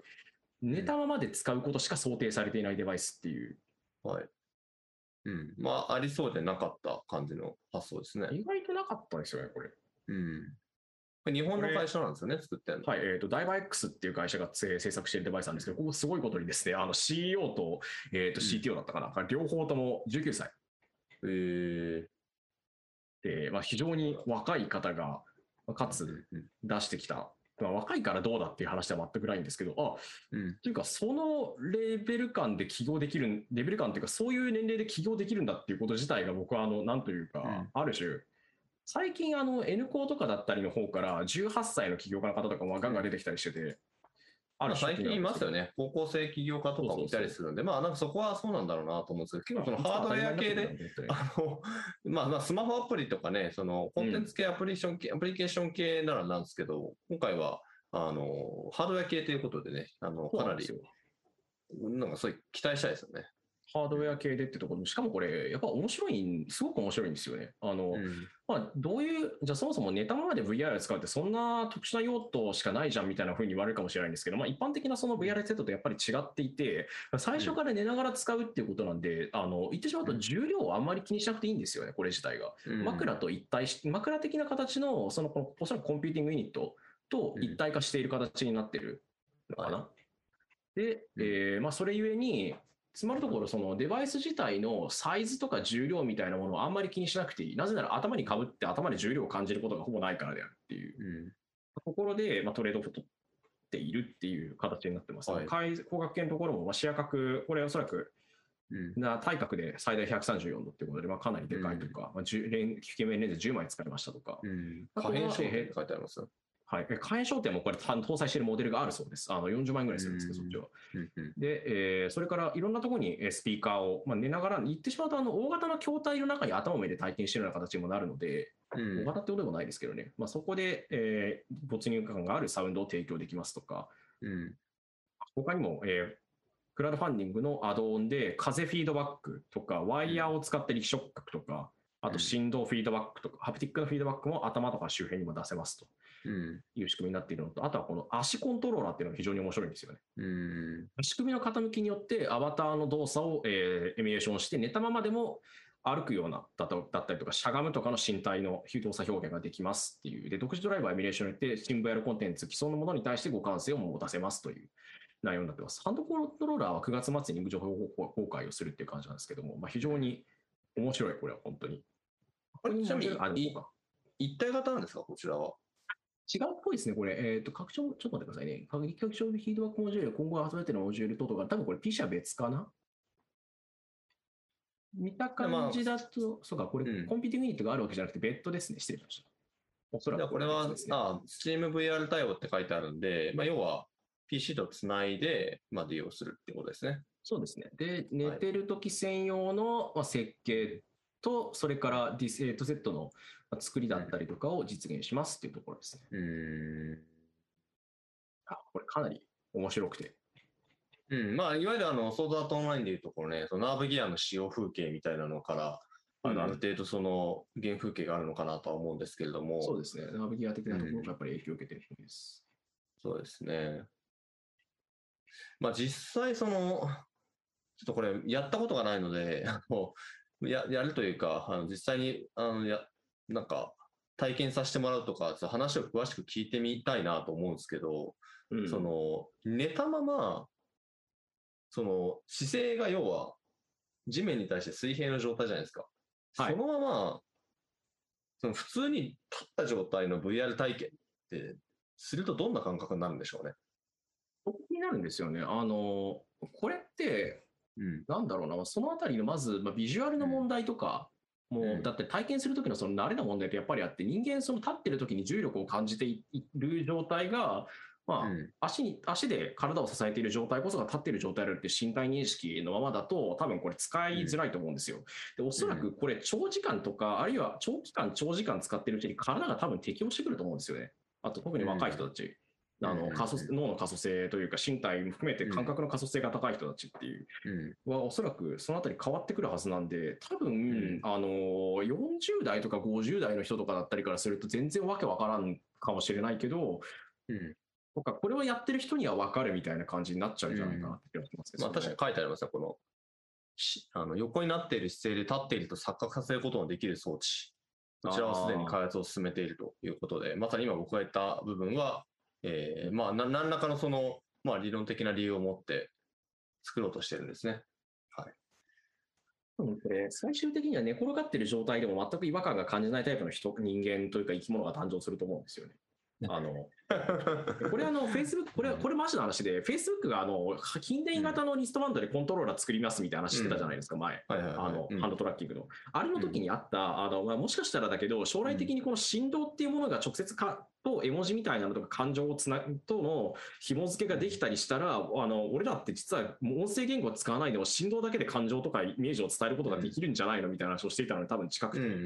Speaker 1: 寝たままで使うことしか想定されていないデバイスっていう、
Speaker 2: はい。うん。まあ、ありそうでなかった感じの発想ですね。
Speaker 1: 意外となかったですよね、これ。
Speaker 2: うん。日本の会社なんですよね、作ってるの。
Speaker 1: はい、えっ、と、ダイバー X っていう会社が制制作しているデバイスなんですけど、ここすごいことにですね、あの CEO と,、えー、と CTO だったかな、両方とも19歳
Speaker 2: へえ
Speaker 1: で、まあ、非常に若い方が、かつ
Speaker 2: うん
Speaker 1: 出してきた。まあ、若いからどうだっていう話では全くないんですけど、あ
Speaker 2: うん。
Speaker 1: というか、そのレベル感で起業できる、レベル感というか、そういう年齢で起業できるんだっていうこと自体が僕は、あの、なんというか、
Speaker 2: うん
Speaker 1: ある種、最近、あの、N 校とかだったりの方から、18歳の起業家の方とかもガンガン出てきたりしてて、あ
Speaker 2: まあ、最近いますよ
Speaker 1: ね。
Speaker 2: ね。高校生起業家とかもいたりするんで、まあ、なんかそこはそうなんだろうなと思うんですけど、結構そのハードウェア系で、あの、まあまあ、スマホアプリとかね、その、コンテンツ系アプリケーション系、アプリケーション系ならなんですけど、今回は、あの、ハードウェア系ということでね、あの、かなり、なんかそういう期待したいですよね。
Speaker 1: ハードウェア系でってところ。しかもこれ、やっぱ面白いん、すごく面白いんですよね。あの、
Speaker 2: うん。
Speaker 1: まあ、どういう、じゃあそもそも寝たままで VR を使うってそんな特殊な用途しかないじゃんみたいな風に言われるかもしれないんですけど、まあ、一般的なその VR セットとやっぱり違っていて、最初から寝ながら使うっていうことなんで、あの、言ってしまうと重量をあんまり気にしなくていいんですよね、これ自体が。
Speaker 2: うん。
Speaker 1: 枕と一体し、枕的な形の、その、このおそらくコンピューティングユニットと一体化している形になってるのかな。
Speaker 2: は
Speaker 1: で、
Speaker 2: うん。
Speaker 1: えーまあ、それゆえに、つまるところ、そのデバイス自体のサイズとか重量みたいなものをあんまり気にしなくていい。なぜなら頭にかぶって頭で重量を感じることがほぼないからであるっていう
Speaker 2: うん
Speaker 1: ところで、まあ、トレードオフを取っているっていう形になってます。
Speaker 2: はい
Speaker 1: 開光学系のところも、まあ、視野角、これおそらく
Speaker 2: うん
Speaker 1: な体格で最大134度っていうことで、まあ、かなりでかいとか、まあ、10レンズ10枚使いましたとか、
Speaker 2: 可変商品って書いてありますよ。
Speaker 1: はい、え火炎焦点もこれた搭載しているモデルがあるそうです。あの40万円ぐらいするんですけど、
Speaker 2: うん。
Speaker 1: そっちは。で、えーそれからいろんなところにえースピーカーを、まあ、寝ながら、言ってしまうとあの大型の筐体の中に頭を埋めて体験しているような形にもなるので、
Speaker 2: うん。
Speaker 1: 大型ってことでもないですけどね、まあ、そこで、えー没入感があるサウンドを提供できますとか、
Speaker 2: うん。
Speaker 1: 他にも、えークラウドファンディングのアドオンで風フィードバックとか、ワイヤーを使って力触覚とか、あと振動フィードバックとか、ハプティックのフィードバックも頭とか周辺にも出せますと。
Speaker 2: うん
Speaker 1: いう仕組みになっているのと、あとはこの足コントローラーっていうのが非常に面白いんですよね。
Speaker 2: うん。
Speaker 1: 仕組みの傾きによってアバターの動作を、えーエミュレーションして寝たままでも歩くようなだったりとかしゃがむとかの身体の動作表現ができますっていう。で独自ドライバーエミュレーションによって新 VR コンテンツ既存のものに対して互換性を持たせますという内容になってます。ハンドコントローラーは9月末に情報公開をするっていう感じなんですけども、まあ、非常に面白い。これは本当に。
Speaker 2: これちなみに一体型なんですか、こちらは。
Speaker 1: 違うっぽいですね、これ。えっ、と、拡張、ちょっと待ってくださいね。拡拡張フィードバックモジュール、今後集めてるモジュール等々が、多分これ PC は別かな？見た感じだと、そうか、これ、
Speaker 2: うん
Speaker 1: コンピューティングユニットがあるわけじゃなくて、別途ですね。失礼しました。おそらく
Speaker 2: これは、
Speaker 1: 別ですね
Speaker 2: あ SteamVR 対応って書いてあるんで、まあ、要は PC とつないで、まあ、利用するってことですね。
Speaker 1: そうですね。で、寝てる時専用のまあ設計と、それからディスエイトセットのまあ作りだったりとかを実現しますっていうところですね。
Speaker 2: うーん。
Speaker 1: あ、これかなり面白くて。
Speaker 2: うん、まあ、いわゆるあの、ソードアートオンラインでいうところね、そのナーブギアの使用風景みたいなのから、あ
Speaker 1: うん
Speaker 2: のある程度その原風景があるのかなとは思うんですけれども、
Speaker 1: そうですね。ナビギア的なところがやっぱり影響を受けてるんです。
Speaker 2: そうですね。まあ実際その、ちょっとこれやったことがないので、あのややるというか、あの実際にあのやなんか体験させてもらうとか、と話を詳しく聞いてみたいなと思うんですけど、
Speaker 1: うん
Speaker 2: その寝たまま、その姿勢が要は地面に対して水平の状態じゃないですか。
Speaker 1: はい
Speaker 2: そのまま、その普通に立った状態の VR 体験ってするとどんな感覚になるんでしょうね。
Speaker 1: 気になるんですよね。あの、これって、
Speaker 2: うん。
Speaker 1: なんだろうな、そのあたりのまず、まあ、ビジュアルの問題とか、もう、
Speaker 2: うん
Speaker 1: だって体験する時のその慣れの問題ってやっぱりあって、人間その立ってる時に重力を感じている状態が、まあ、
Speaker 2: うん
Speaker 1: 足に、足で体を支えている状態こそが立っている状態であるって身体認識のままだと、多分これ使いづらいと思うんですよ。で、おそらくこれ長時間とか、あるいは長期間、長時間使ってるうちに体が多分適応してくると思うんですよね。あと特に若い人たち。
Speaker 2: うん
Speaker 1: あの
Speaker 2: うん
Speaker 1: 可塑脳の可塑性というか身体も含めて感覚の可塑性が高い人たちっていう
Speaker 2: うん。
Speaker 1: はおそらくそのあたり変わってくるはずなんで、多分、
Speaker 2: ん
Speaker 1: あの、40代とか50代の人とかだったりからすると全然わけわからんかもしれないけど、
Speaker 2: うん。
Speaker 1: とかこれをやってる人にはわかるみたいな感じになっちゃうんじゃないかなって気がしますね。
Speaker 2: まあ確かに書いてありますね、この、しあの横になっている姿勢で立っていると錯覚させることのできる装置。こちらはすでに開発を進めているということで、まさに今僕が言った部分は、えーまあな何らかのその、まあ理論的な理由を持って作ろうとしてるんですね。
Speaker 1: うんこれ最終的には寝転がってる状態でも全く違和感が感じないタイプの人、人間というか生き物が誕生すると思うんですよね。あの、これあの、Facebook、これ、これマジの話で、Facebook があの、近電型のリストバンドでコントローラー作りますみたいな話してたじゃないですか、前。あの、
Speaker 2: うん。
Speaker 1: ハンドトラッキングの。あれの時にあった、あの、まあ、もしかしたらだけど、将来的にこの振動っていうものが直接か、と絵文字みたいなのとか感情をつなとの紐付けができたりしたら、あの、俺らって実は音声言語を使わないでも振動だけで感情とかイメージを伝えることができるんじゃないのみたいな話をしていたのに多分近くて。
Speaker 2: うんうんう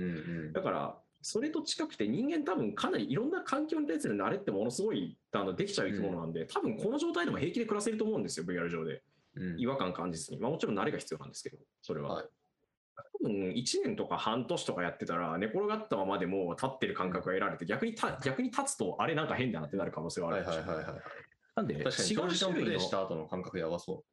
Speaker 2: ん。
Speaker 1: だから、それと近くて人間多分かなりいろんな環境に対する慣れってものすごいあのできちゃう生き物なんで、多分この状態でも平気で暮らせると思うんですよ、VR 上で。
Speaker 2: うん
Speaker 1: 違和感感じずに。まあもちろん慣れが必要なんですけど、それは。
Speaker 2: はい
Speaker 1: 多分1年とか半年とかやってたら、寝転がったままでも立ってる感覚が得られて、逆にた逆に立つと、あれなんか変だなってなる可能性はあ
Speaker 2: はい
Speaker 1: るかもしれない。
Speaker 2: はいはいはい。
Speaker 1: なんで、
Speaker 2: 確かに長時間プレイした後の感覚やばそ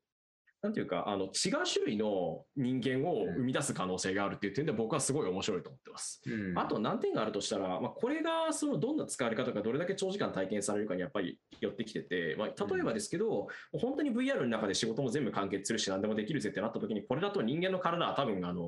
Speaker 1: なんていうか、あの違う種類の人間を生み出す可能性があるっていう点で僕はすごい面白いと思ってます。
Speaker 2: う。うん
Speaker 1: あと難点があるとしたら、まあ、これがそのどんな使われ方がどれだけ長時間体験されるかにやっぱり寄ってきてて、まあ、例えばですけど、本当に VR の中で仕事も全部完結するし何でもできるぜってなった時にこれだと人間の体は多分あの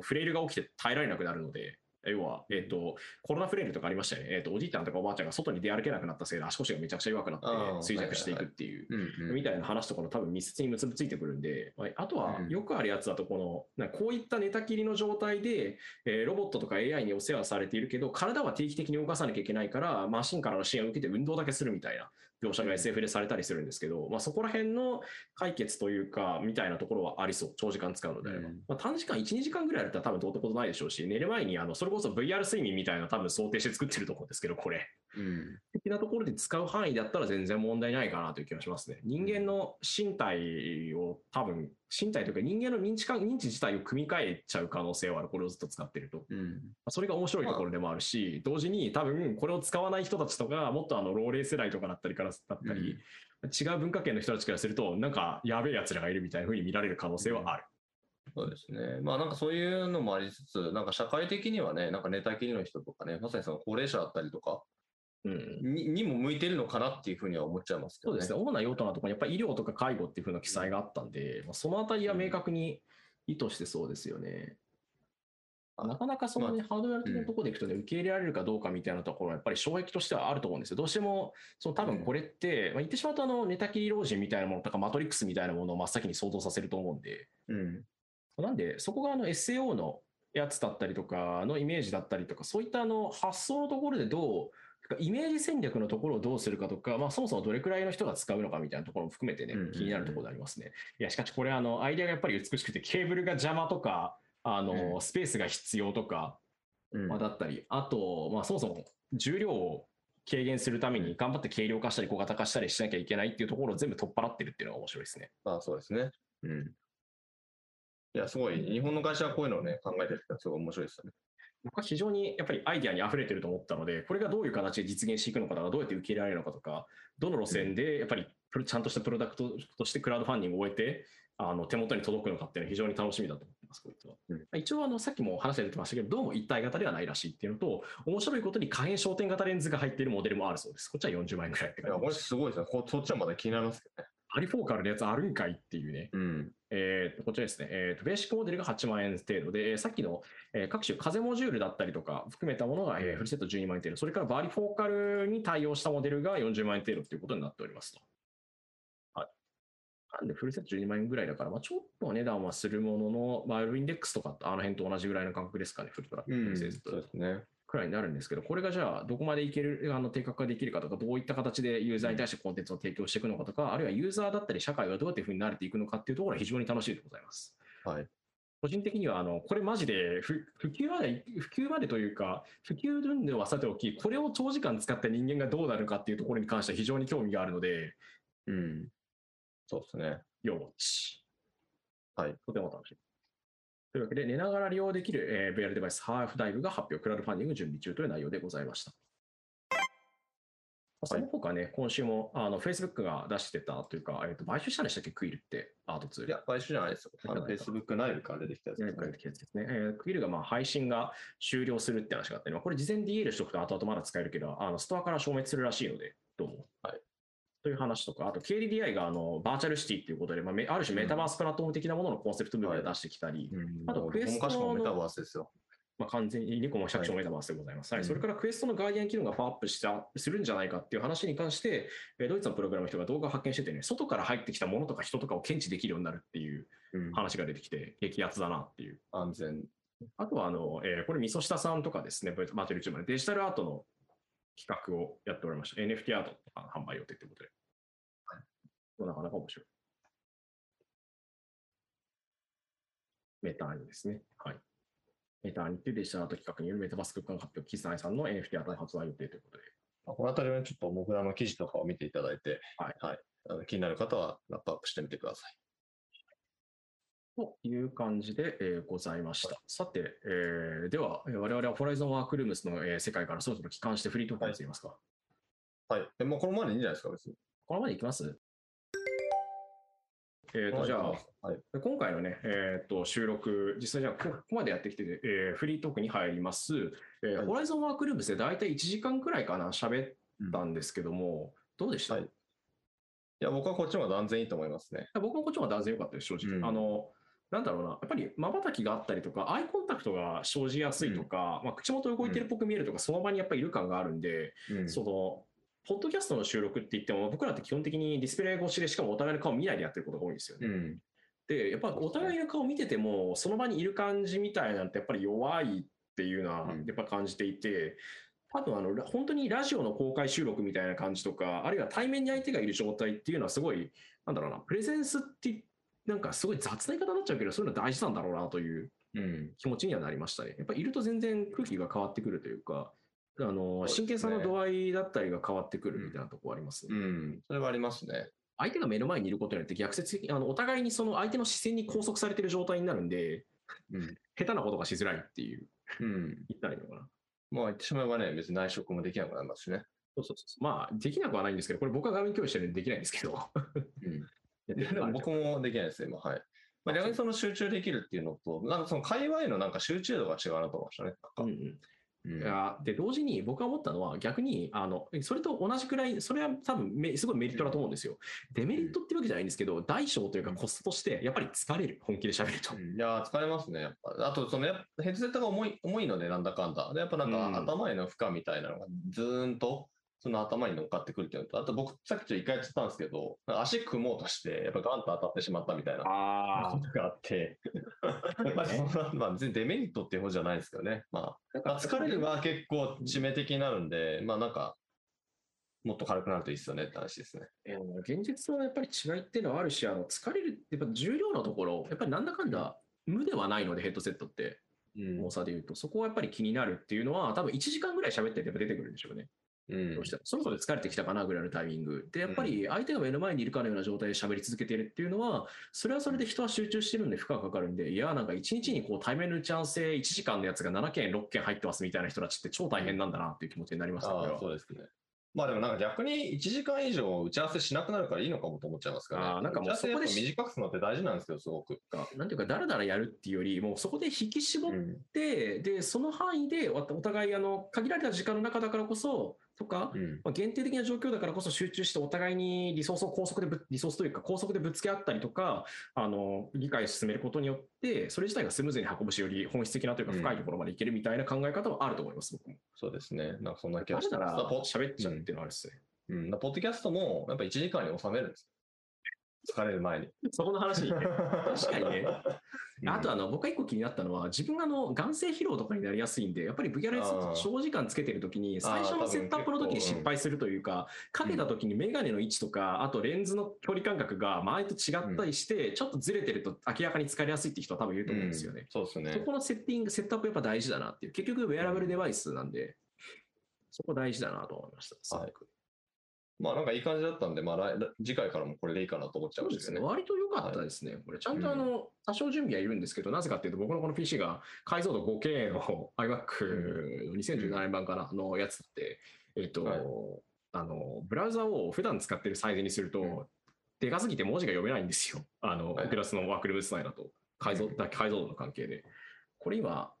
Speaker 1: フレイルが起きて耐えられなくなるので。要は、えっ、と、コロナフレイルとかありましたよね。えっ、と、おじいちゃんとかおばあちゃんが外に出歩けなくなったせいで足腰がめちゃくちゃ弱くなって衰弱していくっていう。みたいな話とかの多分密接に結びついてくるんで、まああとは
Speaker 2: うん
Speaker 1: よくあるやつだと、この、こういった寝たきりの状態で、えーロボットとか AI にお世話されているけど、体は定期的に動かさなきゃいけないから、マシンからの支援を受けて運動だけするみたいな描写が SF でされたりするんですけど、まあ、そこら辺の解決というか、みたいなところはありそう。長時間使うのであれば。
Speaker 2: うん
Speaker 1: まあ、短時間1、2時間ぐらいだったら多分どうってことないでしょうし、寝る前にあのそれこそ VR 睡眠みたいな多分想定して作ってると思うんですけど、これ。
Speaker 2: うん
Speaker 1: 的なところで使う範囲だったら全然問題ないかなという気がしますね。人間の身体を多分、身体というか人間の認知感、認知自体を組み替えちゃう可能性はある。これをずっと使ってると。
Speaker 2: うん
Speaker 1: それが面白いところでもあるし、同時に多分これを使わない人たちとか、もっとあの老齢世代とかだったりからだったり、違う文化圏の人たちからすると、なんかやべえ奴らがいるみたいな風に見られる可能性はある。
Speaker 2: そうですね。まあなんかそういうのもありつつ、なんか社会的にはね、なんか寝たきりの人とかね、まさにその高齢者だったりとか
Speaker 1: うん。
Speaker 2: ににも向いてるのかなっていうふうには思っちゃいますけどね。
Speaker 1: そうですね。主な用途なところにやっぱり医療とか介護っていう風な記載があったんで、まあ、そのあたりは明確に意図してそうですよね。
Speaker 2: あ
Speaker 1: なかなかその、ねハードウェア的なところでいくとね、受け入れられるかどうかみたいなところはやっぱり障壁としてはあると思うんですよ。どうしても、その多分これって、まあ、言ってしまうとあの寝たきり老人みたいなものとかマトリックスみたいなものを真っ先に想像させると思うんで、
Speaker 2: うん。
Speaker 1: なんで、そこがあの SAO のやつだったりとかのイメージだったりとか、そういったあの発想のところでどう、イメージ戦略のところをどうするかとか、まあ、そもそもどれくらいの人が使うのかみたいなところも含めてね気になるところでありますね。いや、しかしこれ、あの、アイデアがやっぱり美しくて、ケーブルが邪魔とか、あの、
Speaker 2: うん
Speaker 1: スペースが必要とか、
Speaker 2: うん
Speaker 1: まあ、だったり、あと、まあ、そもそも重量を軽減するために頑張って軽量化したり小型化したりしなきゃいけないっていうところを全部取っ払ってるっていうのが面白いですね。
Speaker 2: まあそうですね。うん。いや、すごい、日本の会社はこういうのをね、考えてるってすごい面白いですよね。
Speaker 1: 僕は非常にやっぱりアイデアに溢れてると思ったので、これがどういう形で実現していくのかとか、どうやって受け入れられるのかとか、どの路線でやっぱりちゃんとしたプロダクトとしてクラウドファンディングを終えて、あの手元に届くのかっていうのは非常に楽しみだと思ってます、こういは
Speaker 2: うん
Speaker 1: 一応あの、さっきも話が出てましたけど、どうも一体型ではないらしいっていうのと、面白いことに可変焦点型レンズが入っているモデルもあるそうです。こっちは40万円くらいって
Speaker 2: いや、これ。
Speaker 1: す
Speaker 2: ごいですね。こそっちはまだ気になりますけどね。
Speaker 1: ハリフォーカルのやつあるんかいっていうね。
Speaker 2: うん。
Speaker 1: えーとこちらですね、えーとベーシックモデルが8万円程度で、えーさっきの、えー各種風モジュールだったりとか含めたものが、えーフルセット12万円程度、それからバリフォーカルに対応したモデルが40万円程度ということになっておりますと。なんでフルセット12万円ぐらいだから、まあ、ちょっとお値段はするものの、まあ、ルインデックスとかあの辺と同じぐらいの感覚ですかね、フルトラック、
Speaker 2: うん、
Speaker 1: セット
Speaker 2: そうですね。
Speaker 1: くらいになるんですけど、これがじゃあ、どこまでいける、あの定格化できるかとか、どういった形でユーザーに対してコンテンツを提供していくのかとか、あるいはユーザーだったり社会がどうやっていうふうに慣れていくのかっていうところは非常に楽しいでございます。
Speaker 2: はい。
Speaker 1: 個人的には、あの、これマジで普普及まで、普及までというか、普及運動はさておき、これを長時間使った人間がどうなるかっていうところに関しては非常に興味があるので、
Speaker 2: うん。そうですね。
Speaker 1: 要ウォッチ。
Speaker 2: はい。
Speaker 1: とても楽しい。というわけで、寝ながら利用できる、えー VR デバイスハーフダイブが発表、クラウドファンディング準備中という内容でございました。その他ね、今週もあの Facebook が出してたというか、えーと買収したんでしたっけ、クイルって、アートツール。
Speaker 2: いや、買収じゃないですよ。Facebook 内部から出てきたやつですね
Speaker 1: 何か出てきたやつですね。えークイルがまあ配信が終了するって話があって、まあこれ事前 DL しとくと後々まだ使えるけど、あのストアから消滅するらしいので、どうも。
Speaker 2: はい。
Speaker 1: という話とか、あと KDDI があのバーチャルシティっていうことで、まあ、めある種メタバースプラットフォーム的なもののコンセプト部分で出してきたり、
Speaker 2: うん。
Speaker 1: あとクエストの
Speaker 2: メタバースですよ。
Speaker 1: まあ、完全にどこもかしこもメタバースでございます。はい
Speaker 2: うん
Speaker 1: それからクエストのガーディアン機能がパワーアップしたするんじゃないかっていう話に関して、えードイツのプログラムの人が動画を発見しててね、外から入ってきたものとか人とかを検知できるようになるっていう
Speaker 2: うん。
Speaker 1: 話が出てきて、激アツだなっていう。
Speaker 2: 安全。
Speaker 1: あとはあの、えーこれ、みそしたさんとかですね、バーチャル YouTube でデジタルアートの企画をやっておりました。NFT アートとかの販売予定ということで。なかなか面白い。メターニですね。はい。メターニってデジタルアート企画によるメタバース空間発表、キスナイさんの NFT アートの発売予定ということで。
Speaker 2: まあこのあたりはねちょっと僕らの記事とかを見ていただいて、
Speaker 1: はい。
Speaker 2: あの気になる方はラップアップしてみてください。
Speaker 1: という感じで、えーございました。さて、えーでは、えー我々はホライゾンワークルームスの、えー世界からそろそろ帰還してフリートークに移りますか。
Speaker 2: はい。でもうこのままでいいんじゃないですか、別に。
Speaker 1: このままでいきます？えーと、じゃあ、
Speaker 2: はい。
Speaker 1: で今回のね、えー、と収録、実際じゃあこここまでやってきて、えーフリートークに入ります。えー
Speaker 2: はい
Speaker 1: ホライゾンワークルームスで大体1時間くらいかな、喋ったんですけども、どうでした、
Speaker 2: はいいや、僕はこっちの方が断然いいと思いますね。
Speaker 1: 僕もこっちの方が断然良かったです、正直。
Speaker 2: うん
Speaker 1: あのなんだろうな、やっぱり瞬きがあったりとか、アイコンタクトが生じやすいとか、まあ、口元動いてるっぽく見えるとか、その場にやっぱりいる感があるんで、
Speaker 2: うん。
Speaker 1: その、ポッドキャストの収録って言っても、僕らって基本的にディスプレイ越しで、しかもお互いの顔見ないでやってることが多いんですよね。
Speaker 2: うん。
Speaker 1: で、やっぱお互いの顔見てても、その場にいる感じみたいなんてやっぱり弱いっていうのは
Speaker 2: うん。
Speaker 1: やっぱ感じていて、多分あの、ラ本当にラジオの公開収録みたいな感じとか、あるいは対面に相手がいる状態っていうのはすごい、なんだろうな、プレゼンスって、なんかすごい雑な言い方になっちゃうけど、そういうの大事なんだろうなという
Speaker 2: うん。
Speaker 1: 気持ちにはなりましたね。やっぱいると全然空気が変わってくるというか、あの、真剣さの度合いだったりが変わってくるみたいなところありますね。
Speaker 2: うん。それはありますね。
Speaker 1: 相手が目の前にいることによって逆説的にあのお互いにその相手の視線に拘束されている状態になるんで、
Speaker 2: うん。
Speaker 1: 下手なことがしづらいっていう、
Speaker 2: うん。
Speaker 1: 言ったらいいのかな。
Speaker 2: まあ言ってしまえばね、別に内職もできなくなりますしね。
Speaker 1: そうそうそう。まあ、できなくはないんですけど、これ僕は画面共有してるんでできないんですけど。
Speaker 2: うん。でも僕もできないです、今。はい。まあ、逆にその集中できるっていうのと、なんかその会話へのなんか集中度が違うなと思いましたね。
Speaker 1: うんうん、
Speaker 2: うん
Speaker 1: で同時に僕が思ったのは逆にあのそれと同じくらいそれは多分めすごいメリットだと思うんですよ。デメリットってわけじゃないんですけど大小というかコストとしてやっぱり疲れる本気で喋ると。
Speaker 2: いやー、疲れますね、やっぱ。あと、そのヘッドセットが重い重いので、なんだかんだ。で、やっぱなんか、
Speaker 1: うん
Speaker 2: 頭への負荷みたいなのがずーんと、その頭に乗っかってくるっていうのと、あと僕、さっきちょっと一回やってたんですけど、足組もうとして、やっぱガンと当たってしまったみたいな
Speaker 1: あ
Speaker 2: ことがあって、まあ、そんなまあ、別にデメリットっていう方じゃないですけどね。まあ、まあ疲れるは結構致命的になるんで、まあなんか、もっと軽くなるといいですよねって話ですね。
Speaker 1: えー現実のやっぱり違いっていうのはあるしあの疲れるやっぱ重量のところやっぱりなんだかんだ無ではないのでヘッドセットって
Speaker 2: うん
Speaker 1: 重さで言うとそこはやっぱり気になるっていうのは多分1時間ぐらい喋ってて出てくるんでしょうね。
Speaker 2: うん
Speaker 1: どうしたらそろそろ疲れてきたかなぐらいのタイミングでやっぱり相手が目の前にいるかのような状態で喋り続けているっていうのはそれはそれで人は集中してるんで負荷がかかるんでいやなんか1日にこう対面の打ち合わせ1時間のやつが7件6件入ってますみたいな人たちって超大変なんだなっていう気持ちになりましたこれは
Speaker 2: ああ、そうですね。まあでもなんか逆に1時間以上打ち合わせしなくなるからいいのかもと思っちゃいますからね。
Speaker 1: なんかもうそこで
Speaker 2: 短くするのって大事なんですよ、すごく。
Speaker 1: なんていうかだらだらやるっていうよりもうそこで引き絞っ
Speaker 2: うん。
Speaker 1: て、でその範囲でおお互いあの限られた時間の中だからこそとか、
Speaker 2: うん。
Speaker 1: まあ、限定的な状況だからこそ集中してお互いにリソースを高速でぶリソースというか高速でぶつけ合ったりとかあの理解を進めることによってそれ自体がスムーズに運ぶしより本質的なというか
Speaker 2: うん
Speaker 1: 深いところまでいけるみたいな考え方はあると思います、僕も。
Speaker 2: そうですね。なんかそんな気がして
Speaker 1: だから喋っちゃうっていうのはあるっすね。
Speaker 2: うん、だからポッドキャストもやっぱ1時間に収めるんです疲れる前に。
Speaker 1: そこの話にね。確かにね。あとあの僕が一個気になったのは自分があの眼性疲労とかになりやすいんでやっぱり VRS 長時間つけてる時に最初のセットアップの時に失敗するというかかけた時にメガネの位置とかあとレンズの距離感覚が周りと違ったりしてちょっとずれてると明らかに疲れやすいって人は多分いると思うんですよね。
Speaker 2: そうですね
Speaker 1: そ。このセッティング、セットアップやっぱ大事だなっていう。結局ウェアラブルデバイスなんで、そこ大事だなと思いました。すごく
Speaker 2: まあなんかいい感じだったんで、まあ次回からもこれでいいかなと思っちゃ
Speaker 1: そう
Speaker 2: んですよね。
Speaker 1: 割と良かったですね。これ、ちゃんとあの、多少準備はいるんですけど、なぜかっていうと、僕のこの PC が解像度 5K の iMac の2017年版かなのやつって、えっと、
Speaker 2: はい
Speaker 1: あの、ブラウザを普段使ってるサイズにすると、
Speaker 2: うん
Speaker 1: でかすぎて文字が読めないんですよ。あの、
Speaker 2: はい
Speaker 1: オキュラスのワークルームス内だと。解像
Speaker 2: うん
Speaker 1: 解像度の関係で。これ今、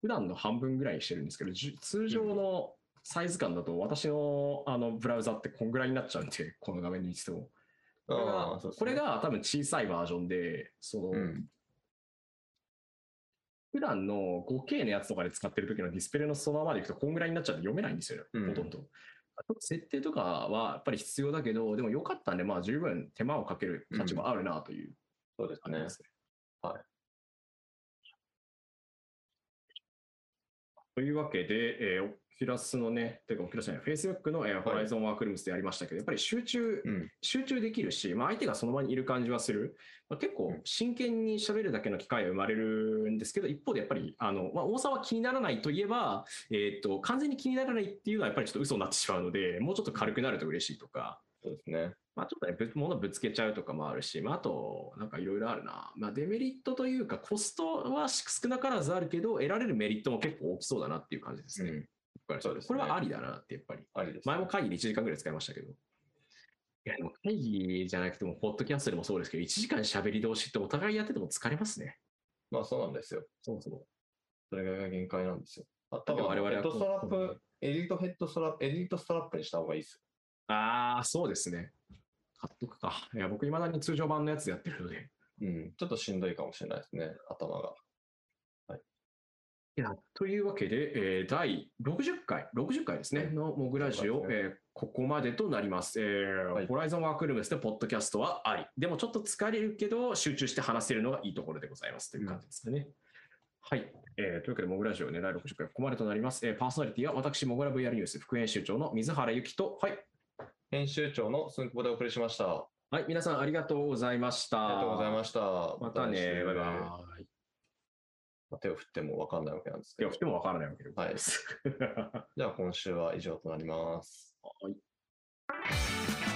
Speaker 1: 普段の半分ぐらいにしてるんですけど、通常のサイズ感だと私のあのブラウザってこんぐらいになっちゃうんで、この画面にしても。これ
Speaker 2: あ
Speaker 1: がこれが多分小さいバージョンで、その、
Speaker 2: うん
Speaker 1: 普段の 5K のやつとかで使ってる時のディスプレイのそのままでいくとこんぐらいになっちゃって読めないんですよね、
Speaker 2: うん
Speaker 1: ほとんど。ちょっと設定とかはやっぱり必要だけど、でも良かったんで、まあ十分手間をかける価値もあるなという
Speaker 2: そうですね。
Speaker 1: すね。
Speaker 2: はい。
Speaker 1: というわけで、えー、オキュラスのね、てかオキュラスじゃない、Facebook の、えー、ホライゾンワークルームスでやりましたけど、やっぱり集中、
Speaker 2: うん。
Speaker 1: 集中できるし、まあ、相手がその場にいる感じはする、まあ、結構真剣に喋るだけの機会が生まれるんですけど、一方でやっぱりあの、まあ、重さは気にならないといえば、えー、と完全に気にならないっていうのはやっぱりちょっと嘘になってしまうので、もうちょっと軽くなると嬉しいとか、
Speaker 2: そうですね。
Speaker 1: まあ、ちょっとね、ぶ物ぶつけちゃうとかもあるし、まあ、あと、なんかいろいろあるな、まあ、デメリットというか、コストは少なからずあるけど、得られるメリットも結構大きそうだなっていう感じですね。
Speaker 2: うん。ね
Speaker 1: これはありだなって、やっぱり。
Speaker 2: ありです。
Speaker 1: 前も会議で1時間ぐらい使いましたけど。いや、でも会議じゃなくても、ポッドキャストでもそうですけど、1時間喋り通しってお互いやってても疲れますね。
Speaker 2: まあそうなんですよ。
Speaker 1: そもそも。
Speaker 2: それが限界なんですよ。あ多分
Speaker 1: 我々は
Speaker 2: ヘッドストラップ、エリートヘッドストラップ、エリートストラップにした方がいいです
Speaker 1: ああ、そうですね。買っとくか。いや、僕、いまだに通常版のやつでやってるので。
Speaker 2: よ。うん。ちょっとしんどいかもしれないですね、頭が。
Speaker 1: いや、というわけで、えー第60回、60回ですね、
Speaker 2: はい
Speaker 1: のモグラジオ、
Speaker 2: そうです
Speaker 1: えーここまでとなります。えー
Speaker 2: はい
Speaker 1: ホライゾンワークルームスでポッドキャストはあり。でもちょっと疲れるけど、集中して話せるのがいいところでございますという感じですかね。はい、えーというわけで、モグラジオね、第60回、ここまでとなります。えーパーソナリティは私、モグラ VR ニュース副編集長の水原由紀と、はい、
Speaker 2: 編集長の寸久保でお送りしました。あ
Speaker 1: はい、皆さんありがとうございました。
Speaker 2: りがとうございました。
Speaker 1: またね、バイバイ。
Speaker 2: イ。手を振っても分かんないわけなんですけど
Speaker 1: いや、振。ってもわからないわけでござい。
Speaker 2: じゃあ今週は以上となります。
Speaker 1: はい